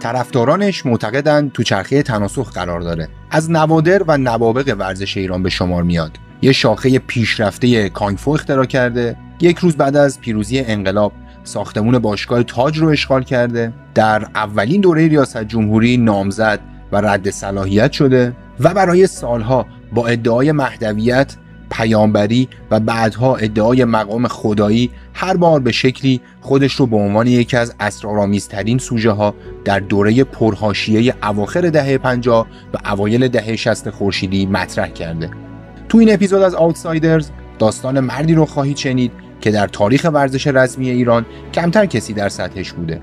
طرفدارانش معتقدند تو چرخه تناسخ قرار داره. از نوادر و نوابق ورزش ایران به شمار میاد. یه شاخه پیشرفته کانگفو اختراع کرده. یک روز بعد از پیروزی انقلاب ساختمون باشگاه تاج رو اشغال کرده. در اولین دوره ریاست جمهوری نامزد و رد صلاحیت شده و برای سالها با ادعای مهدویت پیامبری و بعدها ادعای مقام خدایی هر بار به شکلی خودش رو به عنوان یکی از اسرارآمیزترین سوژه ها در دوره پرهاشیه اواخر دهه 50 و اوایل دهه 60 خورشیدی مطرح کرده. تو این اپیزود از آوتسایدرز داستان مردی رو خواهید شنید که در تاریخ ورزش رسمی ایران کمتر کسی در سطحش بوده.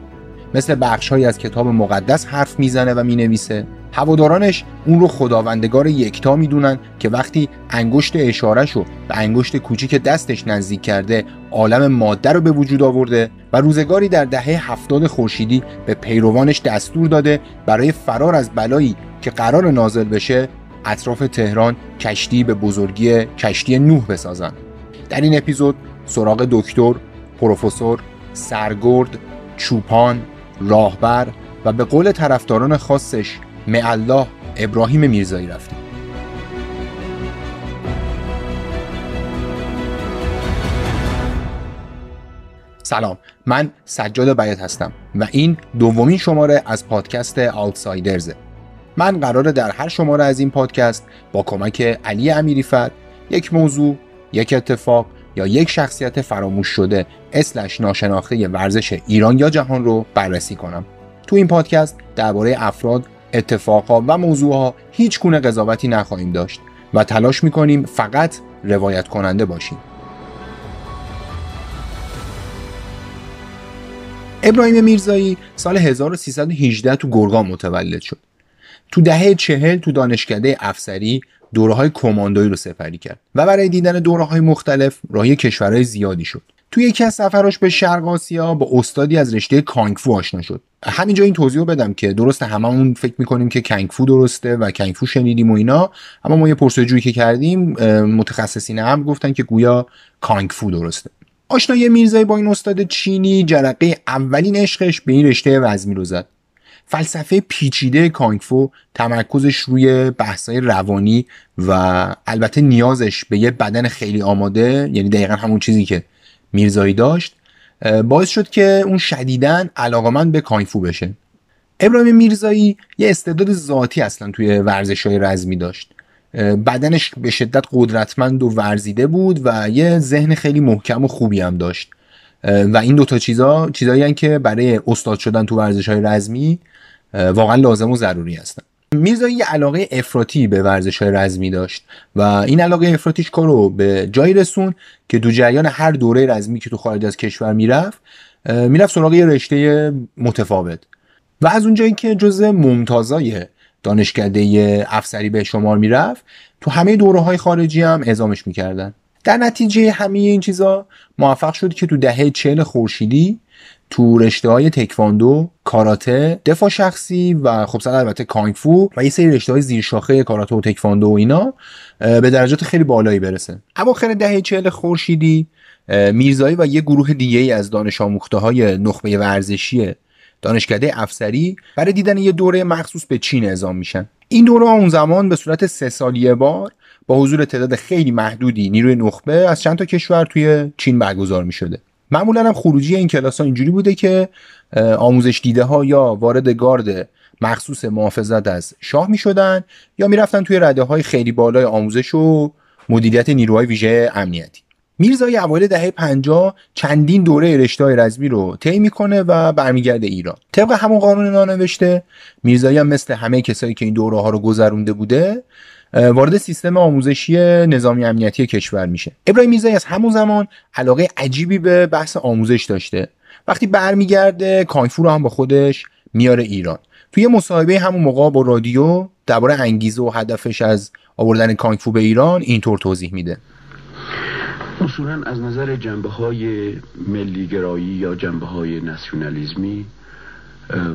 مثل بخشهایی از کتاب مقدس حرف می‌زنه و می‌نویسه هوادارانش اون رو خداوندگار یکتا می‌دونن که وقتی انگشت اشارهشو به انگشت کوچیک دستش نزدیک کرده عالم ماده رو به وجود آورده و روزگاری در دهه هفتاد خورشیدی به پیروانش دستور داده برای فرار از بلایی که قرار نازل بشه اطراف تهران کشتی به بزرگی کشتی نوح بسازن. در این اپیزود سراغ دکتر، پروفسور، سرگرد، چوپان، راهبر و به قول طرفداران خاصش معله ابراهیم میرزایی رفتیم. سلام من سجاد بیت هستم و این دومین شماره از پادکست آوتسایدرزه. من قراره در هر شماره از این پادکست با کمک علی امیریفر یک موضوع یک اتفاق یا یک شخصیت فراموش شده اسلش ناشناخته ورزش ایران یا جهان رو بررسی کنم. تو این پادکست درباره افراد اتفاقها و موضوعها هیچ گونه قضاوتی نخواهیم داشت و تلاش می‌کنیم فقط روایت کننده باشیم. ابراهیم میرزایی سال 1318 تو گرگان متولد شد. تو دهه چهل تو دانشکده افسری دوره های کماندویی رو سفری کرد و برای دیدن دوره های مختلف راهی کشورهای زیادی شد. توی یکی از سفراش به شرق آسیا با استادی از رشته کانگفو آشنا شد. همینجا این توضیح بدم که درسته هممون فکر می‌کنیم که کنگفو درسته و کنگفو شنیدیم و اینا اما ما یه پرسجویی که کردیم متخصصین هم گفتن که گویا کانگفو درسته. آشنایی میرزایی با این استاد چینی جرقه اولین عشقش به این رشته وزمی رو زد. فلسفه پیچیده کانگفو تمرکزش روی بحثای روانی و البته نیازش به یه بدن خیلی آماده یعنی دقیقا همون چیزی که میرزایی داشت باعث شد که اون شدیدن علاقمند به کانگفو بشه. ابراهیم میرزایی یه استعداد ذاتی اصلا توی ورزش های رزمی داشت. بدنش به شدت قدرتمند و ورزیده بود و یه ذهن خیلی محکم و خوبی هم داشت. و این دوتا چیزا چیزایی که برای استاد شدن تو ورزش های رزمی واقعا لازم و ضروری هستن. میرزایی یه علاقه افراطی به ورزش رزمی داشت و این علاقه افراطیش کارو به جایی رسون که دو جریان هر دوره رزمی که تو خارج از کشور می‌رفت می‌رفت سراغ یه رشته متفاوت. و از اونجایی که جزء ممتازای دانشکده افسری به شمار می‌رفت تو همه دوره های خارجی هم اعزامش می‌کردن. در نتیجه همه این چیزا موفق شد که تو دهه چهل خورشیدی تو رشته های تکواندو، کاراته، دفاع شخصی و خب صد البته کانگفو و یه سری رشته های زیر شاخه کاراته و تکواندو و اینا به درجات خیلی بالایی برسه. اواخر دهه چهل خورشیدی میرزایی و یه گروه دیگه ای از دانش آموخته های نخبه ورزشی دانشکده افسری برای دیدن یه دوره مخصوص به چین اعزام میشن. این دوره اون زمان به صورت سه سالیه بار با حضور تعداد خیلی محدودی نیروی نخبه از چند تا کشور توی چین برگزار می شده معمولا هم خروجی این کلاس ها اینجوری بوده که آموزش دیده ها یا وارد گارد مخصوص محافظت از شاه می شدن یا می رفتن توی رده های خیلی بالای آموزش و مدیریت نیروهای ویژه امنیتی. میرزای اوایل دهه 50 چندین دوره رشته های رزمی رو طی می‌کنه و برمیگرده ایران. طبق همون قانون نانوشته میرزایی هم مثل همه کسایی که این دوره ها رو گذرونده بوده وارد سیستم آموزشی نظامی امنیتی کشور میشه. ابراهیم میرزایی از همون زمان علاقه عجیبی به بحث آموزش داشته. وقتی برمیگرده کانفو رو هم با خودش میاره ایران. توی مصاحبه همون موقع با رادیو درباره انگیزه و هدفش از آوردن کانفو به ایران اینطور توضیح میده. اصولا از نظر جنبه های ملیگرایی یا جنبه های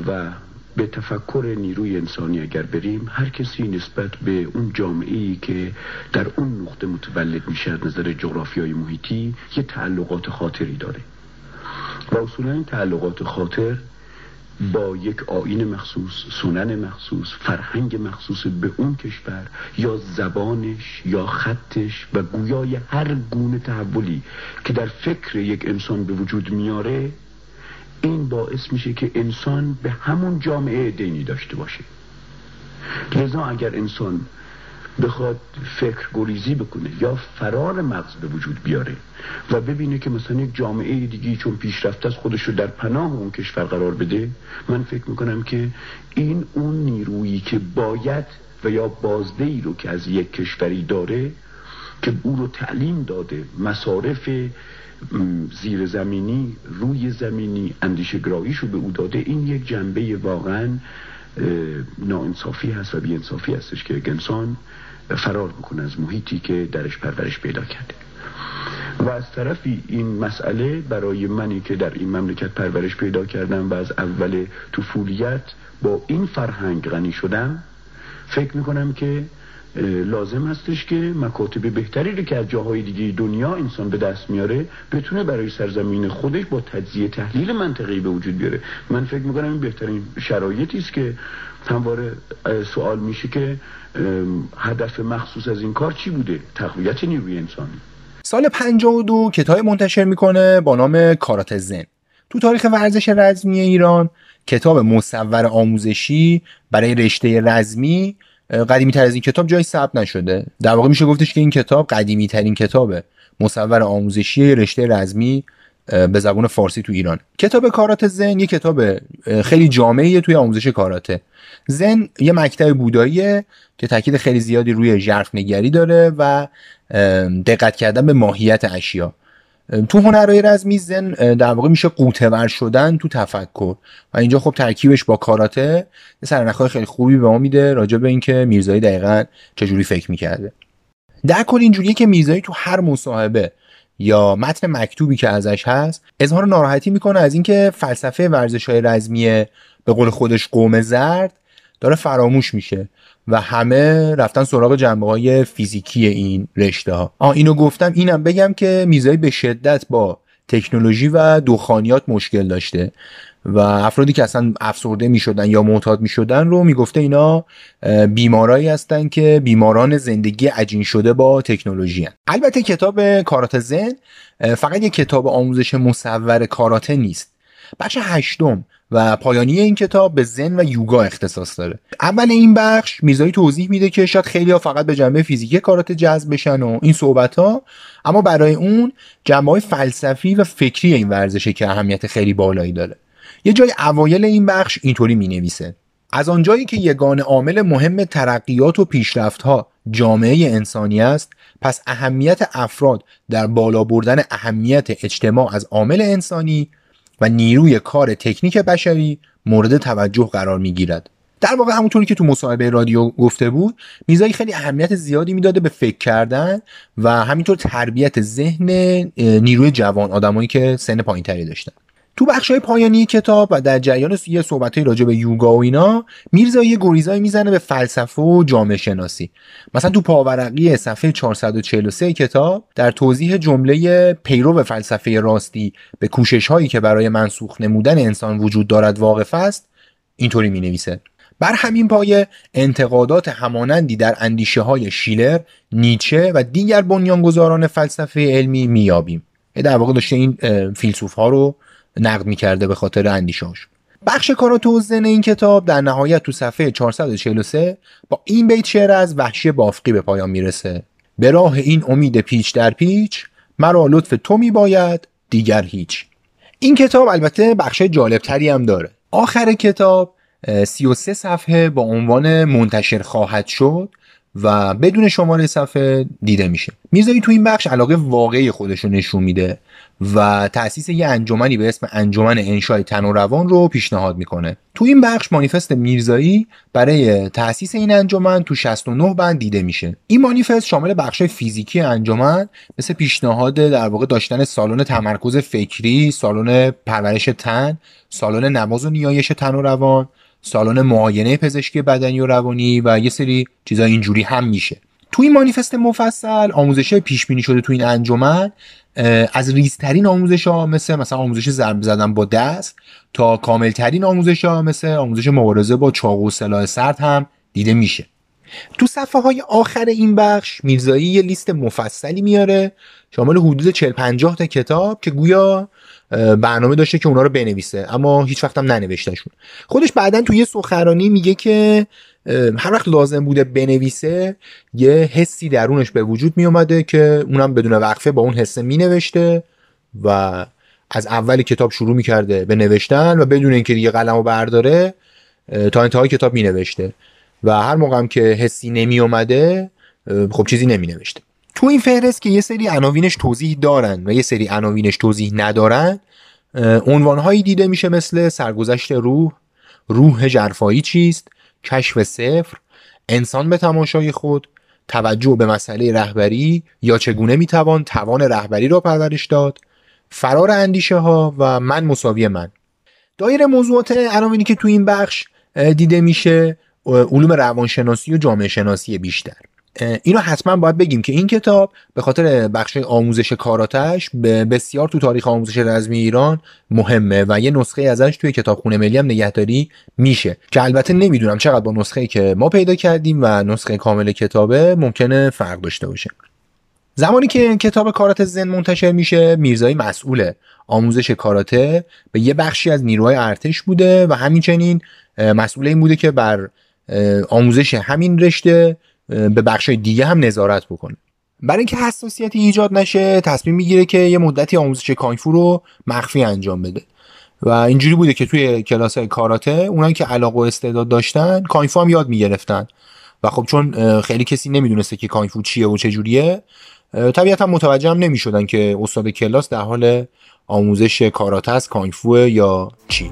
و به تفکر نیروی انسانی اگر بریم هر کسی نسبت به اون جامعه ای که در اون نقطه متولد میشه از نظر جغرافیای محیطی یه تعلقات خاطری داره. و اصولا این تعلقات خاطر با یک آین مخصوص سنن مخصوص فرهنگ مخصوص به اون کشور یا زبانش یا خطش و گویای هر گونه تحولی که در فکر یک انسان به وجود میاره این باعث میشه که انسان به همون جامعه دینی داشته باشه. لذا اگر انسان بخواد فکر گریزی بکنه یا فرار مغز به وجود بیاره و ببینه که مثلا یک جامعه دیگی چون پیشرفته از خودش رو در پناه اون کشور قرار بده من فکر می‌کنم که این اون نیرویی که باید و یا بازدهی رو که از یک کشوری داره که او رو تعلیم داده. مصارف زیر زمینی روی زمینی اندیشه رو به او داده. این یک جنبه واقعا ناانصافی هست و بیانصافی هستش که انسان فرار بکنه از محیطی که درش پرورش پیدا کرده. و از طرفی این مسئله برای منی که در این مملکت پرورش پیدا کردم و از اول طفولیت با این فرهنگ غنی شدم فکر می‌کنم که لازم هستش که مکاتب بهتری رو که از جاهای دیگه دنیا انسان به دست میاره بتونه برای سرزمین خودش با تجزیه تحلیل منطقی به وجود بیاره. من فکر می‌کنم این بهترین شرایطی است که همواره سوال میشه که هدف مخصوص از این کار چی بوده؟ تقویت نیروی انسانی. سال 52 کتاب منتشر می‌کنه با نام کارات زن. تو تاریخ ورزش رزمی ایران کتاب مصور آموزشی برای رشته رزمی قدیمی تر از این کتاب جای ثبت نشده. در واقع میشه گفتش که این کتاب قدیمی ترین کتابه. مصور آموزشی رشته رزمی به زبان فارسی تو ایران. کتاب کارات زن یه کتاب خیلی جامعه توی آموزش کاراته. زن یه مکتب بوداییه که تاکید خیلی زیادی روی ژرف نگری داره و دقت کردن به ماهیت اشیا. تو هنرهای رزمی زن در واقع میشه قوتور شدن تو تفکر. و اینجا خب ترکیبش با کاراته. یه سرنخهای خیلی خوبی به ما میده راجع به اینکه میرزایی دقیقا چجوری فکر می‌کرده. در کل اینجوریه که میرزایی تو هر مصاحبه یا متن مکتوبی که ازش هست اظهار ناراحتی می‌کنه از اینکه فلسفه ورزش های رزمی به قول خودش قوم زرد داره فراموش میشه. و همه رفتن سراغ جنبه های فیزیکی این رشته ها آ اینو گفتم اینم بگم که میزایی به شدت با تکنولوژی و دخانیات مشکل داشته و افرادی که اصلا افسرده می شدن یا معتاد می شدن رو می‌گفته اینا بیمارایی هستن که بیماران زندگی عجین شده با تکنولوژی هن. البته کتاب کارات زن فقط یک کتاب آموزش مصور کاراته نیست بخش هشتم و پایانی این کتاب به زن و یوگا اختصاص داره. اول این بخش میزایی توضیح میده که شاید خیلی فقط به جنبه فیزیکی کارات جذب بشن و این صحبت ها اما برای اون جنبه های فلسفی و فکری این ورزشه که اهمیت خیلی بالایی داره. یه جای اوایل این بخش اینطوری می نویسه از آنجایی که یگان عامل مهم ترقیات و پیشرفت ها جامعه انسانی است پس اهمیت افراد در بالا بردن اهمیت اجتماع از عامل انسانی و نیروی کار تکنیک بشری مورد توجه قرار می گیرد. در واقع همونطوری که تو مصاحبه رادیو گفته بود میزایی خیلی اهمیت زیادی می‌داده به فکر کردن و همینطور تربیت ذهن نیروی جوان آدمایی که سن پایینتری داشتن تو بخش های پایانی کتاب و در جریان یه صحبت راجع به یوگا و اینا میرزایی یه گریزایی می‌زنه به فلسفه و جامعه شناسی مثلا تو پاورقی صفحه 443 کتاب در توضیح جمله پیرو فلسفه راستی به کوشش هایی که برای منسوخ نمودن انسان وجود دارد واقف است اینطوری می نویسه بر همین پایه انتقادات همانندی در اندیشه های شیلر، نیچه و دیگر بنیانگذاران فلسفه علمی میابیم. در واقع داشته این فیلسوف ها رو نقد می‌کرده به خاطر اندیشهاش بخش کار توزن این کتاب در نهایت تو صفحه 443 با این بیت شعر از وحشی بافقی به پایان می‌رسه. به راه این امید پیچ در پیچ مرا لطف تو می باید دیگر هیچ. این کتاب البته بخش جالبتری هم داره. آخر کتاب 33 صفحه با عنوان منتشر خواهد شد و بدون شماره صفحه دیده میشه. میرزایی تو این بخش علاقه واقعی خودش رو نشون میده. و تأسیس یه انجمنی به اسم انجمن انشای تن و روان رو پیشنهاد می‌کنه. تو این بخش مانیفست میرزایی برای تأسیس این انجمن تو 69 بند دیده میشه. این مانیفست شامل بخش فیزیکی انجمن مثل پیشنهاد در واقع داشتن سالن تمرکز فکری سالن پرورش تن سالن نماز و نیایش تن و روان سالن معاینه پزشکی بدنی و روانی و یه سری چیزای اینجوری هم میشه. تو این مانیفست مفصل آموزش پیش بینی شده تو این انجمن از ریزترین آموزش ها مثل مثلا آموزش ضرب زدن با دست تا کاملترین آموزش ها مثل آموزش مبارزه با چاقو و سلاح سرد هم دیده میشه. تو صفحه های آخر این بخش میرزایی یه لیست مفصلی میاره شامل حدود 40 50 تا کتاب که گویا برنامه داشته که اونا رو بنویسه اما هیچ وقت هم ننوشتشون خودش بعدا تو یه سخنرانی میگه که هر وقت لازم بوده بنویسه یه حسی درونش به وجود میومده که اونم بدون وقفه با اون حسه مینوشته و از اول کتاب شروع می‌کرده به نوشتن و بدون اینکه دیگه قلم رو برداره تا انتهای کتاب مینوشته. و هر موقع هم که حسی نمی اومده خب چیزی نمی نوشته تو این فهرست که یه سری عناوینش توضیح دارن و یه سری عناوینش توضیح ندارن عنوانهایی دیده میشه مثل سرگذشت روح روح جرفایی چیست؟ کشف صفر انسان به تماشای خود توجه به مسئله رهبری یا چگونه می‌توان توان رهبری را پرورش داد فرار اندیشه ها و من مساوی من. دایر موضوعات عناوینی که تو این بخش دیده میشه علوم روانشناسی و جامعه شناسی بیشتر. اینو حتما باید بگیم که این کتاب به خاطر بخش آموزش کاراتش بسیار تو تاریخ آموزش رزمی ایران مهمه و یه نسخه ازش توی کتابخونه ملی هم نگهداری میشه. که البته نمی‌دونم چقدر با نسخه که ما پیدا کردیم و نسخه کامل کتابه ممکنه فرق داشته باشه. زمانی که کتاب کارات زن منتشر میشه میرزایی مسئول آموزش کاراته به یه بخشی از نیروهای ارتش بوده و همینچنین مسئول این بوده که بر آموزش همین رشته به بخش دیگه هم نظارت بکنه. برای اینکه حساسیتی ایجاد نشه تصمیم می‌گیره که یه مدتی آموزش کانگفو رو مخفی انجام بده. و اینجوری بوده که توی کلاس کاراته اونایی که علاقه و استعداد داشتن کانگفو هم یاد می‌گرفتن. و خب چون خیلی کسی نمی‌دونسته که کانگفو چیه و چجوریه طبیعتا متوجه هم نمی‌شدن که استاد کلاس در حال آموزش کاراته است کانگفو یا چی.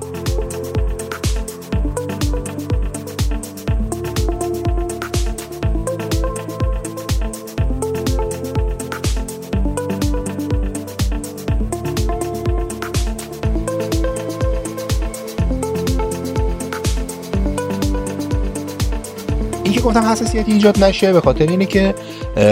گفتم حساسیتی ایجاد نشه به خاطر اینه که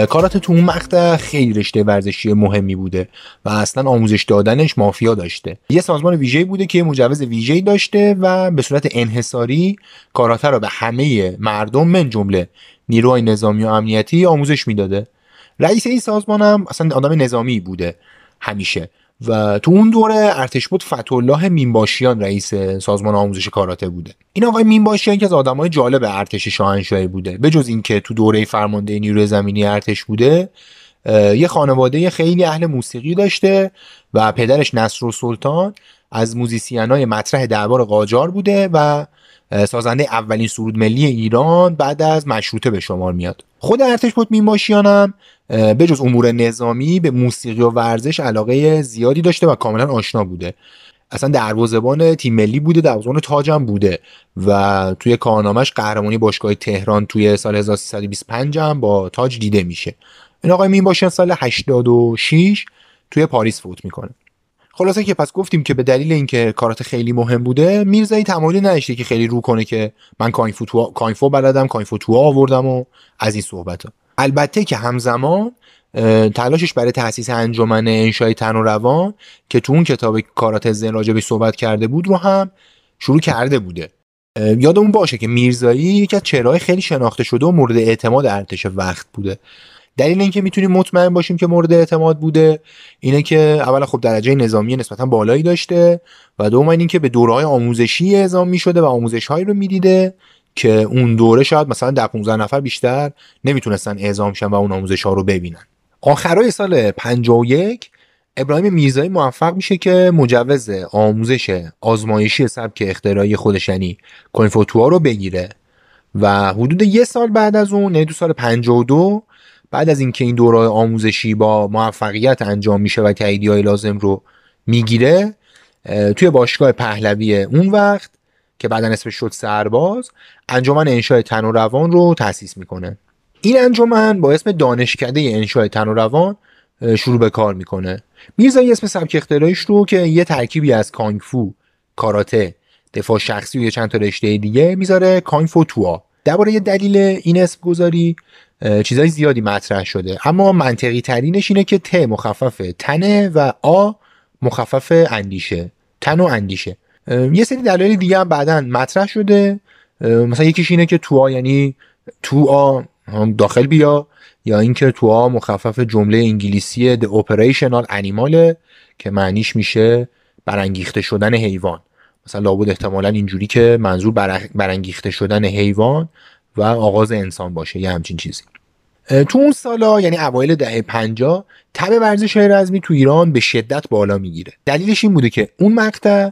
کارات تو اون مقطع خیلی رشته ورزشی مهمی بوده و اصلا آموزش دادنش مافیا داشته. یه سازمان ویژه‌ای بوده که مجوز ویژه‌ای داشته و به صورت انحصاری کاراته رو به همه مردم من جمله نیروهای نظامی و امنیتی آموزش می‌داده. رئیس این سازمان هم اصلا آدم نظامی بوده همیشه. و تو اون دوره ارتش بود فتولاه مینباشیان رئیس سازمان آموزش کاراته بوده. این آقای مینباشیان که از آدمای جالب ارتش شاهنشاهی بوده. به جز اینکه تو دوره فرمانده نیروی زمینی ارتش بوده یه خانواده خیلی اهل موسیقی داشته و پدرش نصر و سلطان از موزیسینای مطرح دربار قاجار بوده و سازنده اولین سرود ملی ایران بعد از مشروطه به شمار میاد. خود ارتش بود مینباشیان به جز امور نظامی به موسیقی و ورزش علاقه زیادی داشته و کاملا آشنا بوده. اصلا دروازه‌بان تیم ملی بوده تاج هم بوده و توی کارنامهش قهرمانی باشگاه تهران توی سال 1325 هم با تاج دیده میشه. این آقای مین باشه سال 86 توی پاریس فوت می‌کنه. خلاصه که پس گفتیم که به دلیل اینکه کارات خیلی مهم بوده میرزایی تمایلی نداشته که خیلی رو کنه که من کاینفو کاینفو بلدم کاینفو تو آوردم و از این صحبت ها. البته که همزمان تلاشش برای تاسیس انجمن انشای تن و روان که تو اون کتاب کارات زن راجبش صحبت کرده بود رو هم شروع کرده بوده. یادمون باشه که میرزایی یکی از چهرهای خیلی شناخته شده و مورد اعتماد ارتش وقت بوده. دلیل اینکه می‌تونیم مطمئن باشیم که مورد اعتماد بوده اینه که اولا خب درجه نظامی نسبتا بالایی داشته و دوم اینکه به دورهای آموزشی اعزام می‌شده و آموزشهایی رو می‌دیده. که اون دوره شاید مثلا در 15 نفر بیشتر نمی‌تونستن اعزام شن و اون آموزش ها رو ببینن. آخرای سال 51 ابراهیم میرزایی موفق میشه که مجوز آموزش آزمایشی سبک اختراعی خودش یعنی کنفوتوا رو بگیره و حدود یه سال بعد از اون یعنی دو سال 52 بعد از اینکه این دوره آموزشی با موفقیت انجام میشه و تاییدی های لازم رو می‌گیره توی باشگاه پهلوی اون وقت که بعدا اسمش شد سرباز انجمن انشای تن و روان رو تأسیس می‌کنه. این انجمن با اسم دانشکده انشای تن و روان شروع به کار می‌کنه. میرزایی اسم سبک اختراعیش رو که یه ترکیبی از کانگفو کاراته دفاع شخصی و یه چند تا رشته دیگه می‌ذاره کانگفو توا. درباره دلیل این اسم گذاری چیزای زیادی مطرح شده. اما منطقی ترینش اینه که ت مخفف تنه و آ مخفف اندیشه. تن و اندیشه. یه سری دلایل دیگه هم بعدا مطرح شده. مثلا یکیش اینه که تو آ یعنی تو آ داخل بیا یا اینکه تو آ مخفف جمله انگلیسی the operational animal که معنیش میشه برانگیخته شدن حیوان. مثلا لابد احتمالا اینجوری که منظور برانگیخته شدن حیوان و آغاز انسان باشه یه همچین چیزی. تو اون سالا یعنی اوایل دهه 50 تب ورزش های رزمی تو ایران به شدت بالا می‌گیره. دلیلش این بوده که اون مقطع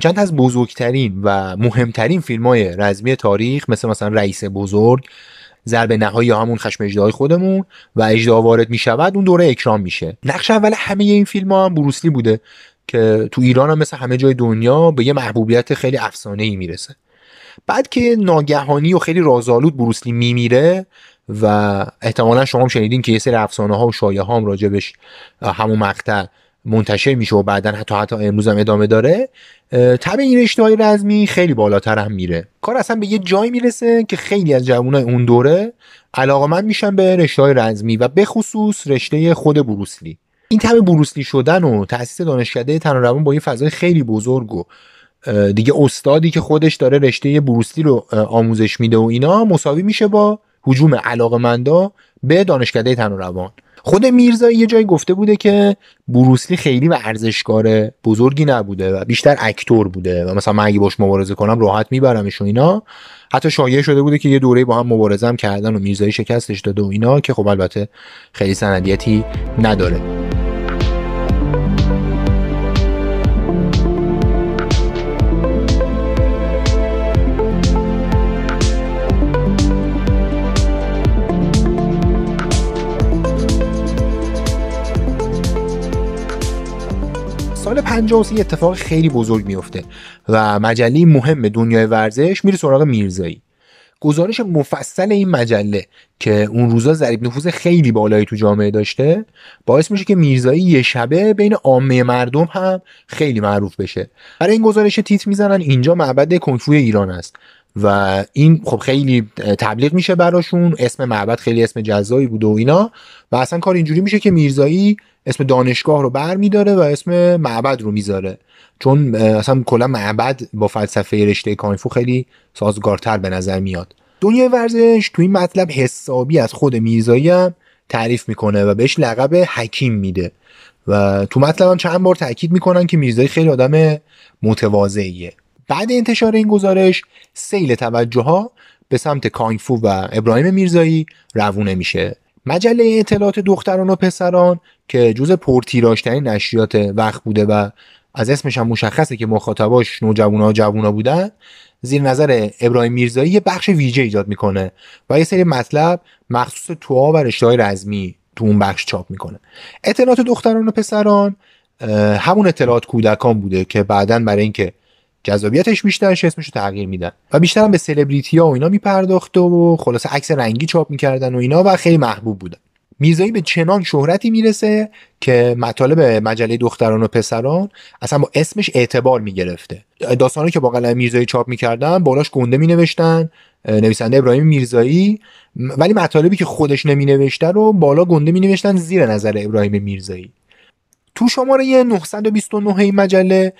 چند از بزرگترین و مهمترین فیلم های رزمی تاریخ مثل مثلا رئیس بزرگ ضرب نهایی همون خشم اجدهای خودمون و اجدا وارد می‌شود اون دوره اکرام میشه. نقش اول همه این فیلم ها هم بروسلی بوده که تو ایران هم مثل همه جای دنیا به یه محبوبیت خیلی افسانه ای می‌رسه. بعد که ناگهانی و خیلی رازآلود بروسلی میمیره و احتمالا شما هم شنیدین که یه سری افسانه ها و شایعه ها هم راجبش همون مقطع منتشر میشه و بعدا حتی حتی امروز هم ادامه داره. تب این رشته های رزمی خیلی بالاتر هم میره. کار اصلا به یه جایی می‌رسه که خیلی از جوانای اون دوره علاقه من میشن به رشته های رزمی و به خصوص رشته خود بروسلی. این تب بروسلی شدن و تاسیس دانشکده تن روان با یه فضای خیلی بزرگ و دیگه استادی که خودش داره رشته بروسلی رو آموزش میده و اینا مساوی میشه با حجوم علاقمندا به دانشکده تن و روان. خود میرزایی یه جایی گفته بوده که بروسلی خیلی ورزشکار بزرگی نبوده و بیشتر اکتور بوده و مثلا من اگه باش مبارزه کنم راحت میبرمش و اینا. حتی شایعه شده بوده که یه دوره با هم مبارزه هم کردن و میرزایی شکستش داده و اینا که خب البته خیلی سندیتی نداره. سال 53 اتفاق خیلی بزرگ میفته و مجله مهم دنیای ورزش میره سراغ میرزایی. گزارش مفصل این مجله که اون روزا ضریب نفوذ خیلی بالایی تو جامعه داشته باعث میشه که میرزایی یه شبه بین عامه مردم هم خیلی معروف بشه. برای این گزارش تیتر می‌زنن اینجا معبد کنفوی ایران است. و این خب خیلی تبلیغ میشه براشون. اسم معبد خیلی اسم جزایی بوده و اینا. و اصلا کار اینجوری میشه که میرزایی اسم دانشگاه رو بر میداره و اسم معبد رو می‌ذاره. چون اصلا کلا معبد با فلسفه رشته کانفو خیلی سازگارتر به نظر میاد. دنیای ورزش تو این مطلب حسابی از خود میرزایی هم تعریف می‌کنه و بهش لقب حکیم میده. و تو مطلب هم چند بار تاکید می‌کنن که میرزایی خیلی آدم متواضعیه. بعد انتشار این گزارش سیل توجه ها به سمت کانگفو و ابراهیم میرزایی روونه میشه. مجله اطلاعات دختران و پسران که جز پرتیراژترین نشریات وقت بوده و از اسمش هم مشخصه که مخاطباش نوجوانا و جوونا بودن زیر نظر ابراهیم میرزایی یه بخش ویژه ایجاد می‌کنه و یه سری مطلب مخصوص توها و رشته رزمی تو اون بخش چاپ می‌کنه. اطلاعات دختران و پسران همون اطلاعات کودکان بوده که بعدا برای اینکه جذابیتش بیشتر اسمش رو تغییر میدن. و بیشتر هم به سلبریتی ها و اینا میپرداخته و خلاصه عکس رنگی چاپ می‌کردن و اینا و خیلی محبوب بودن. میرزایی به چنان شهرتی می‌رسه که مطالب مجله دختران و پسران اصلا با اسمش اعتبار می‌گرفته. داستانی که با قلم میرزایی چاپ می‌کردن بالاش گنده مینوشتن نویسنده ابراهیم میرزایی ولی مطالبی که خودش نمینوشته رو بالا گنده مینوشتن زیر نظر ابراهیم میرزایی. تو شماره 929 این مجله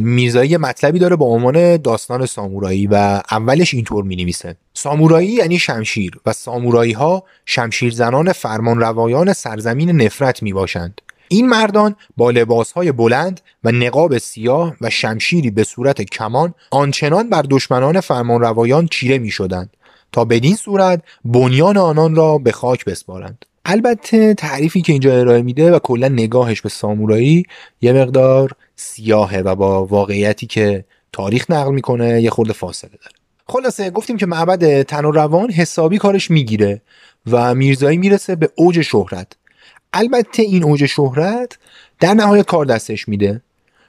میرزایی مطلبی داره با عنوان داستان سامورایی و اولش اینطور می نویسه سامورایی یعنی شمشیر و سامورایی ها شمشیر زنان فرمان روایان سرزمین نفرت می باشند این مردان با لباس های بلند و نقاب سیاه و شمشیری به صورت کمان آنچنان بر دشمنان فرمان روایان چیره می شدند تا بدین صورت بنیان آنان را به خاک بسپارند. البته تعریفی که اینجا ارائه میده و کلا نگاهش به سامورایی یه مقدار سیاهه و با واقعیتی که تاریخ نقل می‌کنه یه خورده فاصله داره. خلاصه گفتیم که معبد تن و روان حسابی کارش می‌گیره و میرزایی می‌رسه به اوج شهرت. البته این اوج شهرت در نهایت کار دستش میده.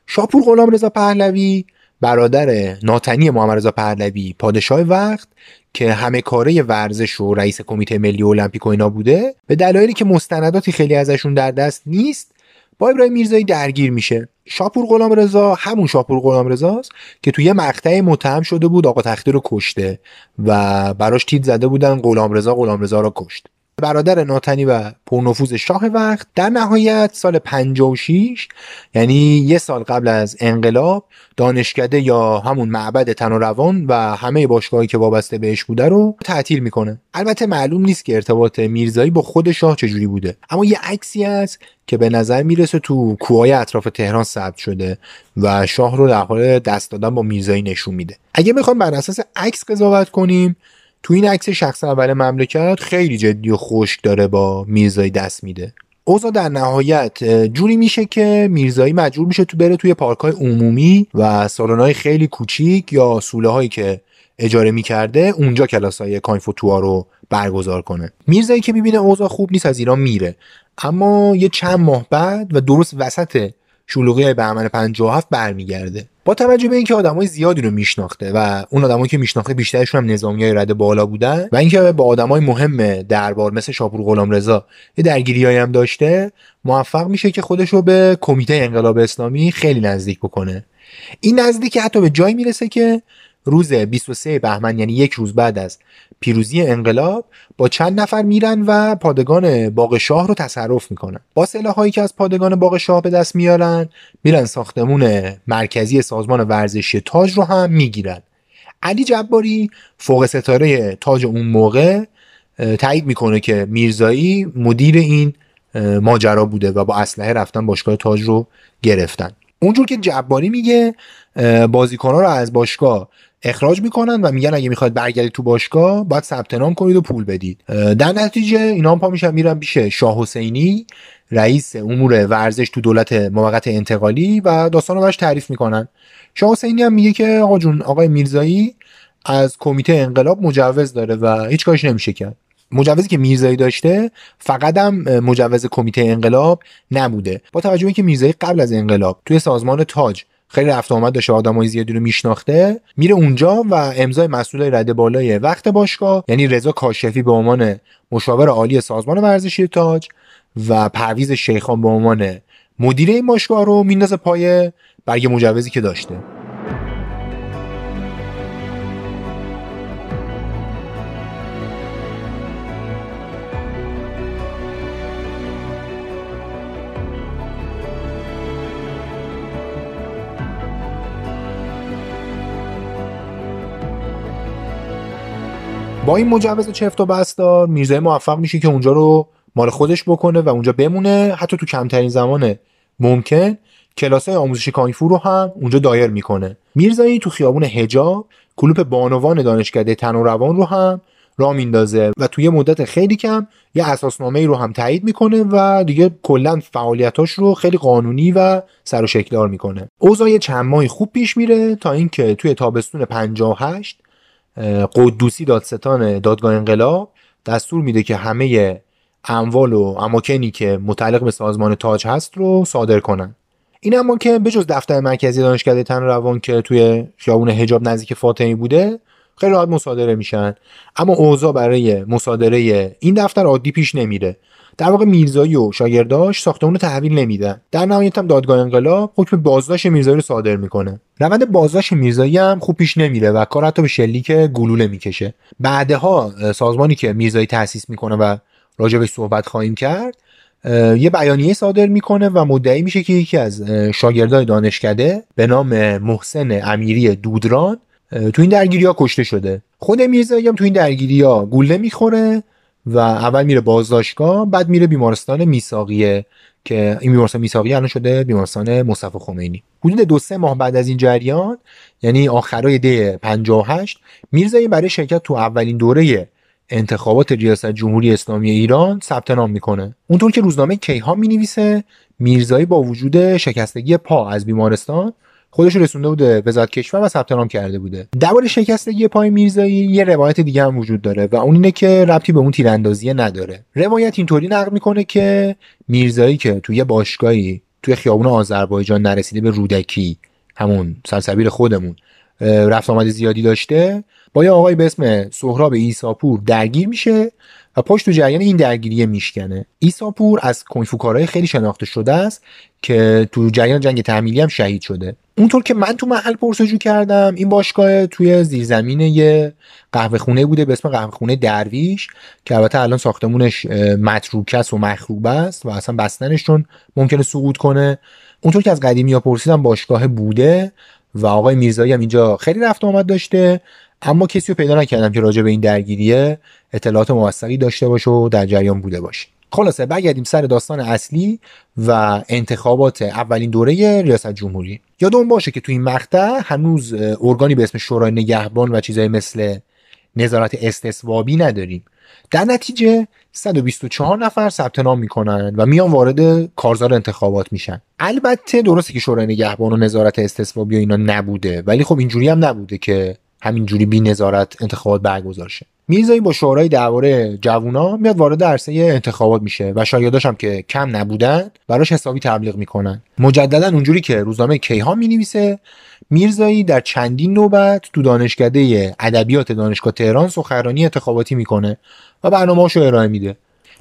شاپور غلام رضا پهلوی برادر ناتنی محمد رضا پهلوی پادشاه وقت که همه کاره ورزش و رئیس کمیته ملی المپیک و اینا بوده به دلایلی که مستنداتی خیلی ازشون در دست نیست با ابراهیم میرزایی درگیر میشه. شاپور غلام رضا همون شاپور غلام رضاست که توی مقطعی متهم شده بود آقا تختی رو کشته و براش تیت زده بودن غلام رضا غلام رضا رو کشت. برادر ناتنی و پرنفوذ شاه وقت در نهایت سال 56 یعنی یه سال قبل از انقلاب دانشکده یا همون معبد تن و روان و همه باشگاهی که وابسته بهش بوده رو تعطیل می‌کنه. البته معلوم نیست که ارتباط میرزایی با خود شاه چجوری بوده. اما یه عکسی هست که به نظر می‌رسه تو کوههای اطراف تهران ثبت شده و شاه رو در حال دست دادن با میرزایی نشون میده. اگه می‌خوام بر اساس عکس قضاوت کنیم تو این عکس شخص اول مملکت خیلی جدی و خشک داره با میرزایی دست میده. اوضاع در نهایت جوری میشه که میرزایی مجبور میشه تو بره توی پارک های عمومی و سالن خیلی کوچیک یا سوله هایی که اجاره می‌کرده اونجا کلاس های کانفوتوا رو برگزار کنه. میرزایی که می‌بینه اوضاع خوب نیست از ایران میره. اما یه چند ماه بعد و درست وسط شلوغی های بهمن 57 برمیگرده. با توجه به اینکه آدمای زیادی رو میشناخته و اون آدمایی که میشناخته بیشترشون هم نظامیای رده بالا بودن و اینکه با آدمای مهم دربار مثل شاپور غلام رضا یه درگیریایی هم داشته موفق میشه که خودش رو به کمیته انقلاب اسلامی خیلی نزدیک بکنه. این نزدیک حتی به جایی می‌رسه که روز 23 بهمن یعنی یک روز بعد از پیروزی انقلاب با چند نفر میرن و پادگان باغ شاه رو تصرف می‌کنن. با هایی که از پادگان باغ شاه به دست میارن میرن ساختمون مرکزی سازمان ورزشی تاج رو هم می‌گیرن. علی جباری فوق ستاره تاج اون موقع تایید می‌کنه که میرزایی مدیر این ماجرا بوده و با اسلحه رفتن باشگاه تاج رو گرفتن. اونجور که جباری میگه بازیکنها رو از باشگاه اخراج می‌کنن و میگن اگه می‌خواید برگردید تو باشگاه باید ثبت نام کنید و پول بدید. در نتیجه اینا هم پا میشن میرن پیش شاه حسینی رئیس امور ورزش تو دولت موقت انتقالی و داستان رو تعریف می‌کنن. شاه حسینی هم میگه که آقا جون آقای میرزایی از کمیته انقلاب مجوز داره و هیچ کارش نمیشه کرد. مجوزی که میرزایی داشته فقط هم مجوز کمیته انقلاب نبوده. با توجه به اینکه میرزایی قبل از انقلاب توی سازمان تاج خیلی رفت آمد داشته آدمای زیادی رو میشناخته میره اونجا و امضای مسئول رده بالای وقت باشگاه یعنی رضا کاشفی به عنوان مشاور عالی سازمان ورزشی تاج و پرویز شیخان به عنوان مدیر این باشگاه رو میندازه پای برگ مجوزی که داشته. این مجوز چفت و بستار میرزای موفق میشه که اونجا رو مال خودش بکنه و اونجا بمونه. حتی تو کمترین زمان ممکن کلاس های آموزش کانیفو رو هم اونجا دایر می‌کنه. میرزایی تو خیابون هجاب کلوپ بانوان دانشکده تن و روان رو هم را میندازه و توی مدت خیلی کم یه اساسنامه ای رو هم تایید می‌کنه و دیگه کلا فعالیتاش رو خیلی قانونی و سر و شکلدار می‌کنه. اوضاع چند ماهی خوب پیش میره تا اینکه توی تابستون 58 قدوسی دادستان دادگاه انقلاب دستور میده که همه اموال و اماکنی که متعلق به سازمان تاج هست رو صادر کنن. این اماکن به جز دفتر مرکزی دانشکده تن روان که توی خیابون حجاب نزدیک فاطمی بوده خیلی راحت مصادره میشن. اما اوضاع برای مصادره این دفتر عادی پیش نمیره. در واقع میرزایی و شاگرداش ساختمون رو تحویل نمیدن. در نهایت هم دادگاه انقلاب حکم بازداشت میرزایی رو صادر می‌کنه. روند بازداشت میرزایی هم خوب پیش نمیره و کار حتی به شلیک گلوله می‌کشه. بعدها سازمانی که میرزایی تاسیس می‌کنه و راجبش صحبت خواهیم کرد یه بیانیه صادر می‌کنه و مدعی میشه که یکی از شاگردای دانشکده به نام محسن امیری دودران تو این درگیری ها کشته شده. خود میرزایی هم تو این درگیری ها گوله می‌خوره و اول میره بازداشتگاه بعد میره بیمارستان میساقیه که این بیمارستان میساقیه الان شده بیمارستان مصطفی خمینی. حدود دو سه ماه بعد از این جریان یعنی آخرای ده 58 میرزایی برای شرکت تو اولین دوره انتخابات ریاست جمهوری اسلامی ایران ثبت نام می‌کنه. اونطور که روزنامه کیهان می‌نویسه میرزایی با وجود شکستگی پا از بیمارستان خودش رسونده بوده وزارت کشور و ثبت نام کرده بوده. درباره شکستگی پای میرزایی یه روایت دیگه هم وجود داره و اون اینه که ربطی به اون تیراندازی نداره. روایت اینطوری نقل می‌کنه که میرزایی که توی باشگاهی توی خیابون آذربایجان نرسیده به رودکی همون سلسبیل خودمون رفت آمد زیادی داشته با یه آقای به اسم سهراب ایساپور درگیر میشه پشت تو جریان این درگیری میشکنه. ایساپور از کونگ‌فوکارهای خیلی شناخته شده است که تو جریان جنگ تحمیلی هم شهید شده. اونطور که من تو محل پرس‌وجو کردم این باشگاه توی زیرزمین یه قهوه خونه بوده به اسم قهوه خونه درویش که البته الان ساختمونش متروکه است و مخروبه است و اصلا بستنش چون ممکنه سقوط کنه. اونطور که از قدیمی ها پرسیدم باشگاه بوده و آقای میرزایی هم اینجا خیلی رفت آمد داشته. اما کسی رو پیدا نکردم که راجع به این درگیریه اطلاعات موثقی داشته باشه و در جریان بوده باشه خلاصه برگردیم سر داستان اصلی و انتخابات اولین دوره ریاست جمهوری. یادمون باشه که تو این مقطع هنوز ارگانی به اسم شورای نگهبان و چیزایی مثل نظارت استصوابی نداریم. در نتیجه 124 نفر ثبت نام می‌کنن و میان وارد کارزار انتخابات میشن. البته درسته که شورای نگهبان و نظارت استصوابی و اینا نبوده ولی خب اینجوری هم نبوده که همینجوری بی نظارت انتخابات برگزار شه میرزایی با شورای درباره جوونا میاد وارد عرصه انتخابات میشه و شاگرداش هم که کم نبودن براش حسابی تبلیغ می‌کنن. مجددا اونجوری که روزنامه کیهان می‌نویسه میرزایی در چندین نوبت تو دانشکده ادبیات دانشگاه تهران سخنرانی انتخاباتی می‌کنه و برنامه‌اشو ارائه میده.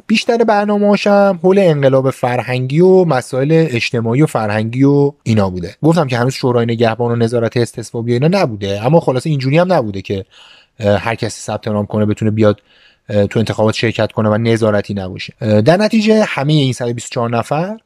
بیشتر برنامه‌هاش هم حول انقلاب فرهنگی و مسائل اجتماعی و فرهنگی و اینا بوده. گفتم که هنوز شورای نگهبان و نظارت استصوابی اینا نبوده اما خلاصه اینجوری هم نبوده که هر کسی ثبت نام کنه بتونه بیاد تو انتخابات شرکت کنه و نظارتی نباشه. در نتیجه همه این 124 نفر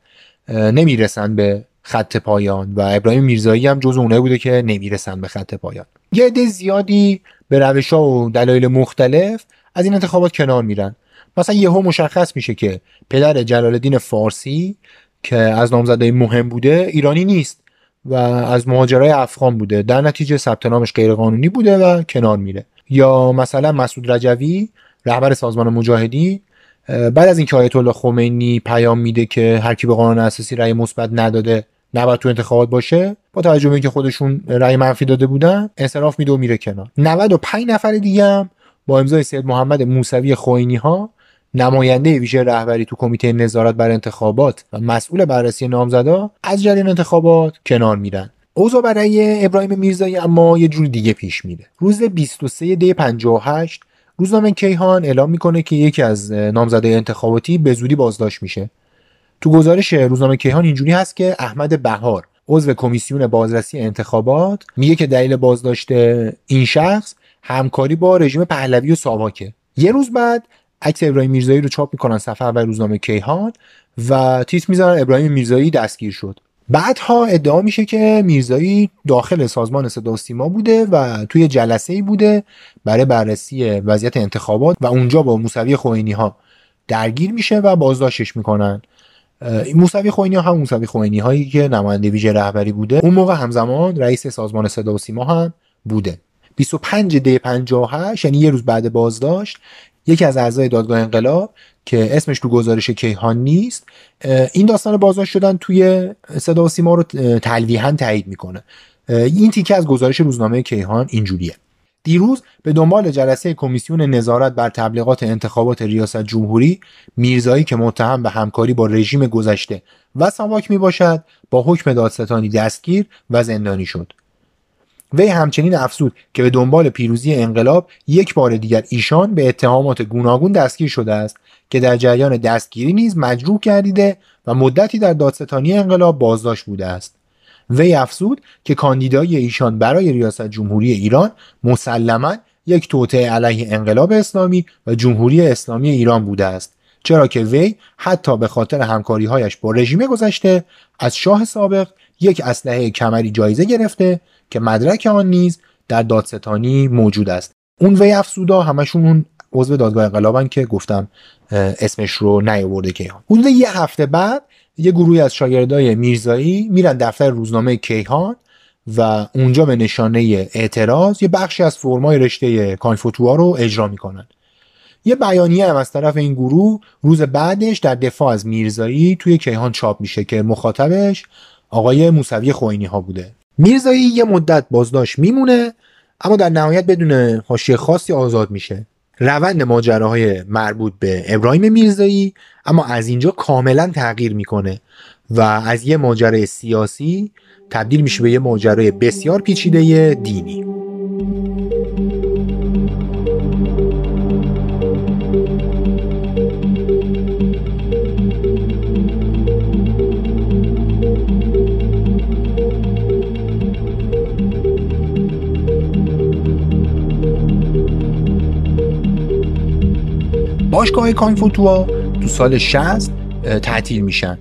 نمی‌رسن به خط پایان و ابراهیم میرزایی هم جز اونایی بوده که نمی‌رسن به خط پایان. یه عده زیادی به روش و دلایل مختلف از این انتخابات کنار میرن. مثلا یهو مشخص میشه که پدر جلال الدین فارسی که از نامزدهای مهم بوده ایرانی نیست و از مهاجرای افغان بوده. در نتیجه ثبت نامش غیرقانونی بوده و کنار میره. یا مثلا مسعود رجوی رهبر سازمان مجاهدی بعد از اینکه آیت الله خمینی پیام میده که هر کی به قانون اساسی رأی مثبت نداده نباید تو انتخابات باشه با توجه به اینکه خودشون رأی منفی داده بودن انصراف میده و میره کنار. 95 نفر دیگه هم با امضای سید محمد موسوی خوینی ها نماینده ویژه رهبری تو کمیته نظارت بر انتخابات و مسئول بررسی نامزدا از جریان انتخابات کنار میرن. اوضاع برای ابراهیم میرزایی اما یه جور دیگه پیش میره. روز 23 دی 58 روزنامه کیهان اعلام می‌کنه که یکی از نامزده انتخاباتی به زودی بازداشت میشه. تو گزارش روزنامه کیهان اینجوری هست که احمد بهار عضو کمیسیون بازرسی انتخابات میگه که دلیل بازداشت این شخص همکاری با رژیم پهلوی و ساواکه. یه روز بعد عکس ابراهیم میرزایی رو چاپ می‌کنن صفحه اول روزنامه کیهان و تیتر می‌ذارن ابراهیم میرزایی دستگیر شد. بعدها ادعا میشه که میرزایی داخل سازمان صدا سیما بوده و توی جلسه ای بوده برای بررسی وضعیت انتخابات و اونجا با موسوی خوینی ها درگیر میشه و بازداشتش می‌کنن. موسوی خوینی ها هم موسوی خوینی هایی که نماینده ویژه رهبری بوده اون موقع همزمان رئیس سازمان صدا و سیما هم بوده. 25 دی 58 یعنی یه روز بعد بازداشت یکی از اعضای دادگاه انقلاب که اسمش تو گزارش کیهان نیست این داستان بازداشت شدن توی صدا و سیما رو تلویحا تایید می‌کنه. این تیکه از گزارش روزنامه کیهان اینجوریه. دیروز به دنبال جلسه کمیسیون نظارت بر تبلیغات انتخابات ریاست جمهوری میرزایی که متهم به همکاری با رژیم گذشته و ساواک می باشد با حکم دادستانی دستگیر و زندانی شد. وی همچنین افزود که به دنبال پیروزی انقلاب یک بار دیگر ایشان به اتهامات گوناگون دستگیر شده است که در جریان دستگیری نیز مجروح گردیده و مدتی در دادستانی انقلاب بازداشت بوده است. وی افزود که کاندیدای ایشان برای ریاست جمهوری ایران مسلما یک توطعه علیه انقلاب اسلامی و جمهوری اسلامی ایران بوده است چرا که وی حتی به خاطر همکاریهایش با رژیم گذشته از شاه سابق یک اسلحه کمری جایزه گرفته که مدرک آن نیز در دادستانی موجود است. اون وی افسودا همشون اون عضو دادگاه انقلابن که گفتم اسمش رو نیاورده کیهان حدود یه هفته بعد یه گروهی از شاگردای میرزایی میرن دفتر روزنامه کیهان و اونجا به نشانه اعتراض یه بخشی از فرمای رشته کانفوتوا رو اجرا می‌کنن. یه بیانیه هم از طرف این گروه روز بعدش در دفاع از میرزایی توی کیهان چاپ میشه که مخاطبش آقای موسوی خوینی ها بوده. میرزایی یه مدت بازداشت میمونه اما در نهایت بدون حاشیه خاصی آزاد میشه. روند ماجراهای مربوط به ابراهیم میرزایی اما از اینجا کاملا تغییر می‌کنه و از یه ماجرای سیاسی تبدیل میشه به یه ماجرای بسیار پیچیده دینی. باشگاه کانفوتوا تو سال 60 تعطیل میشن.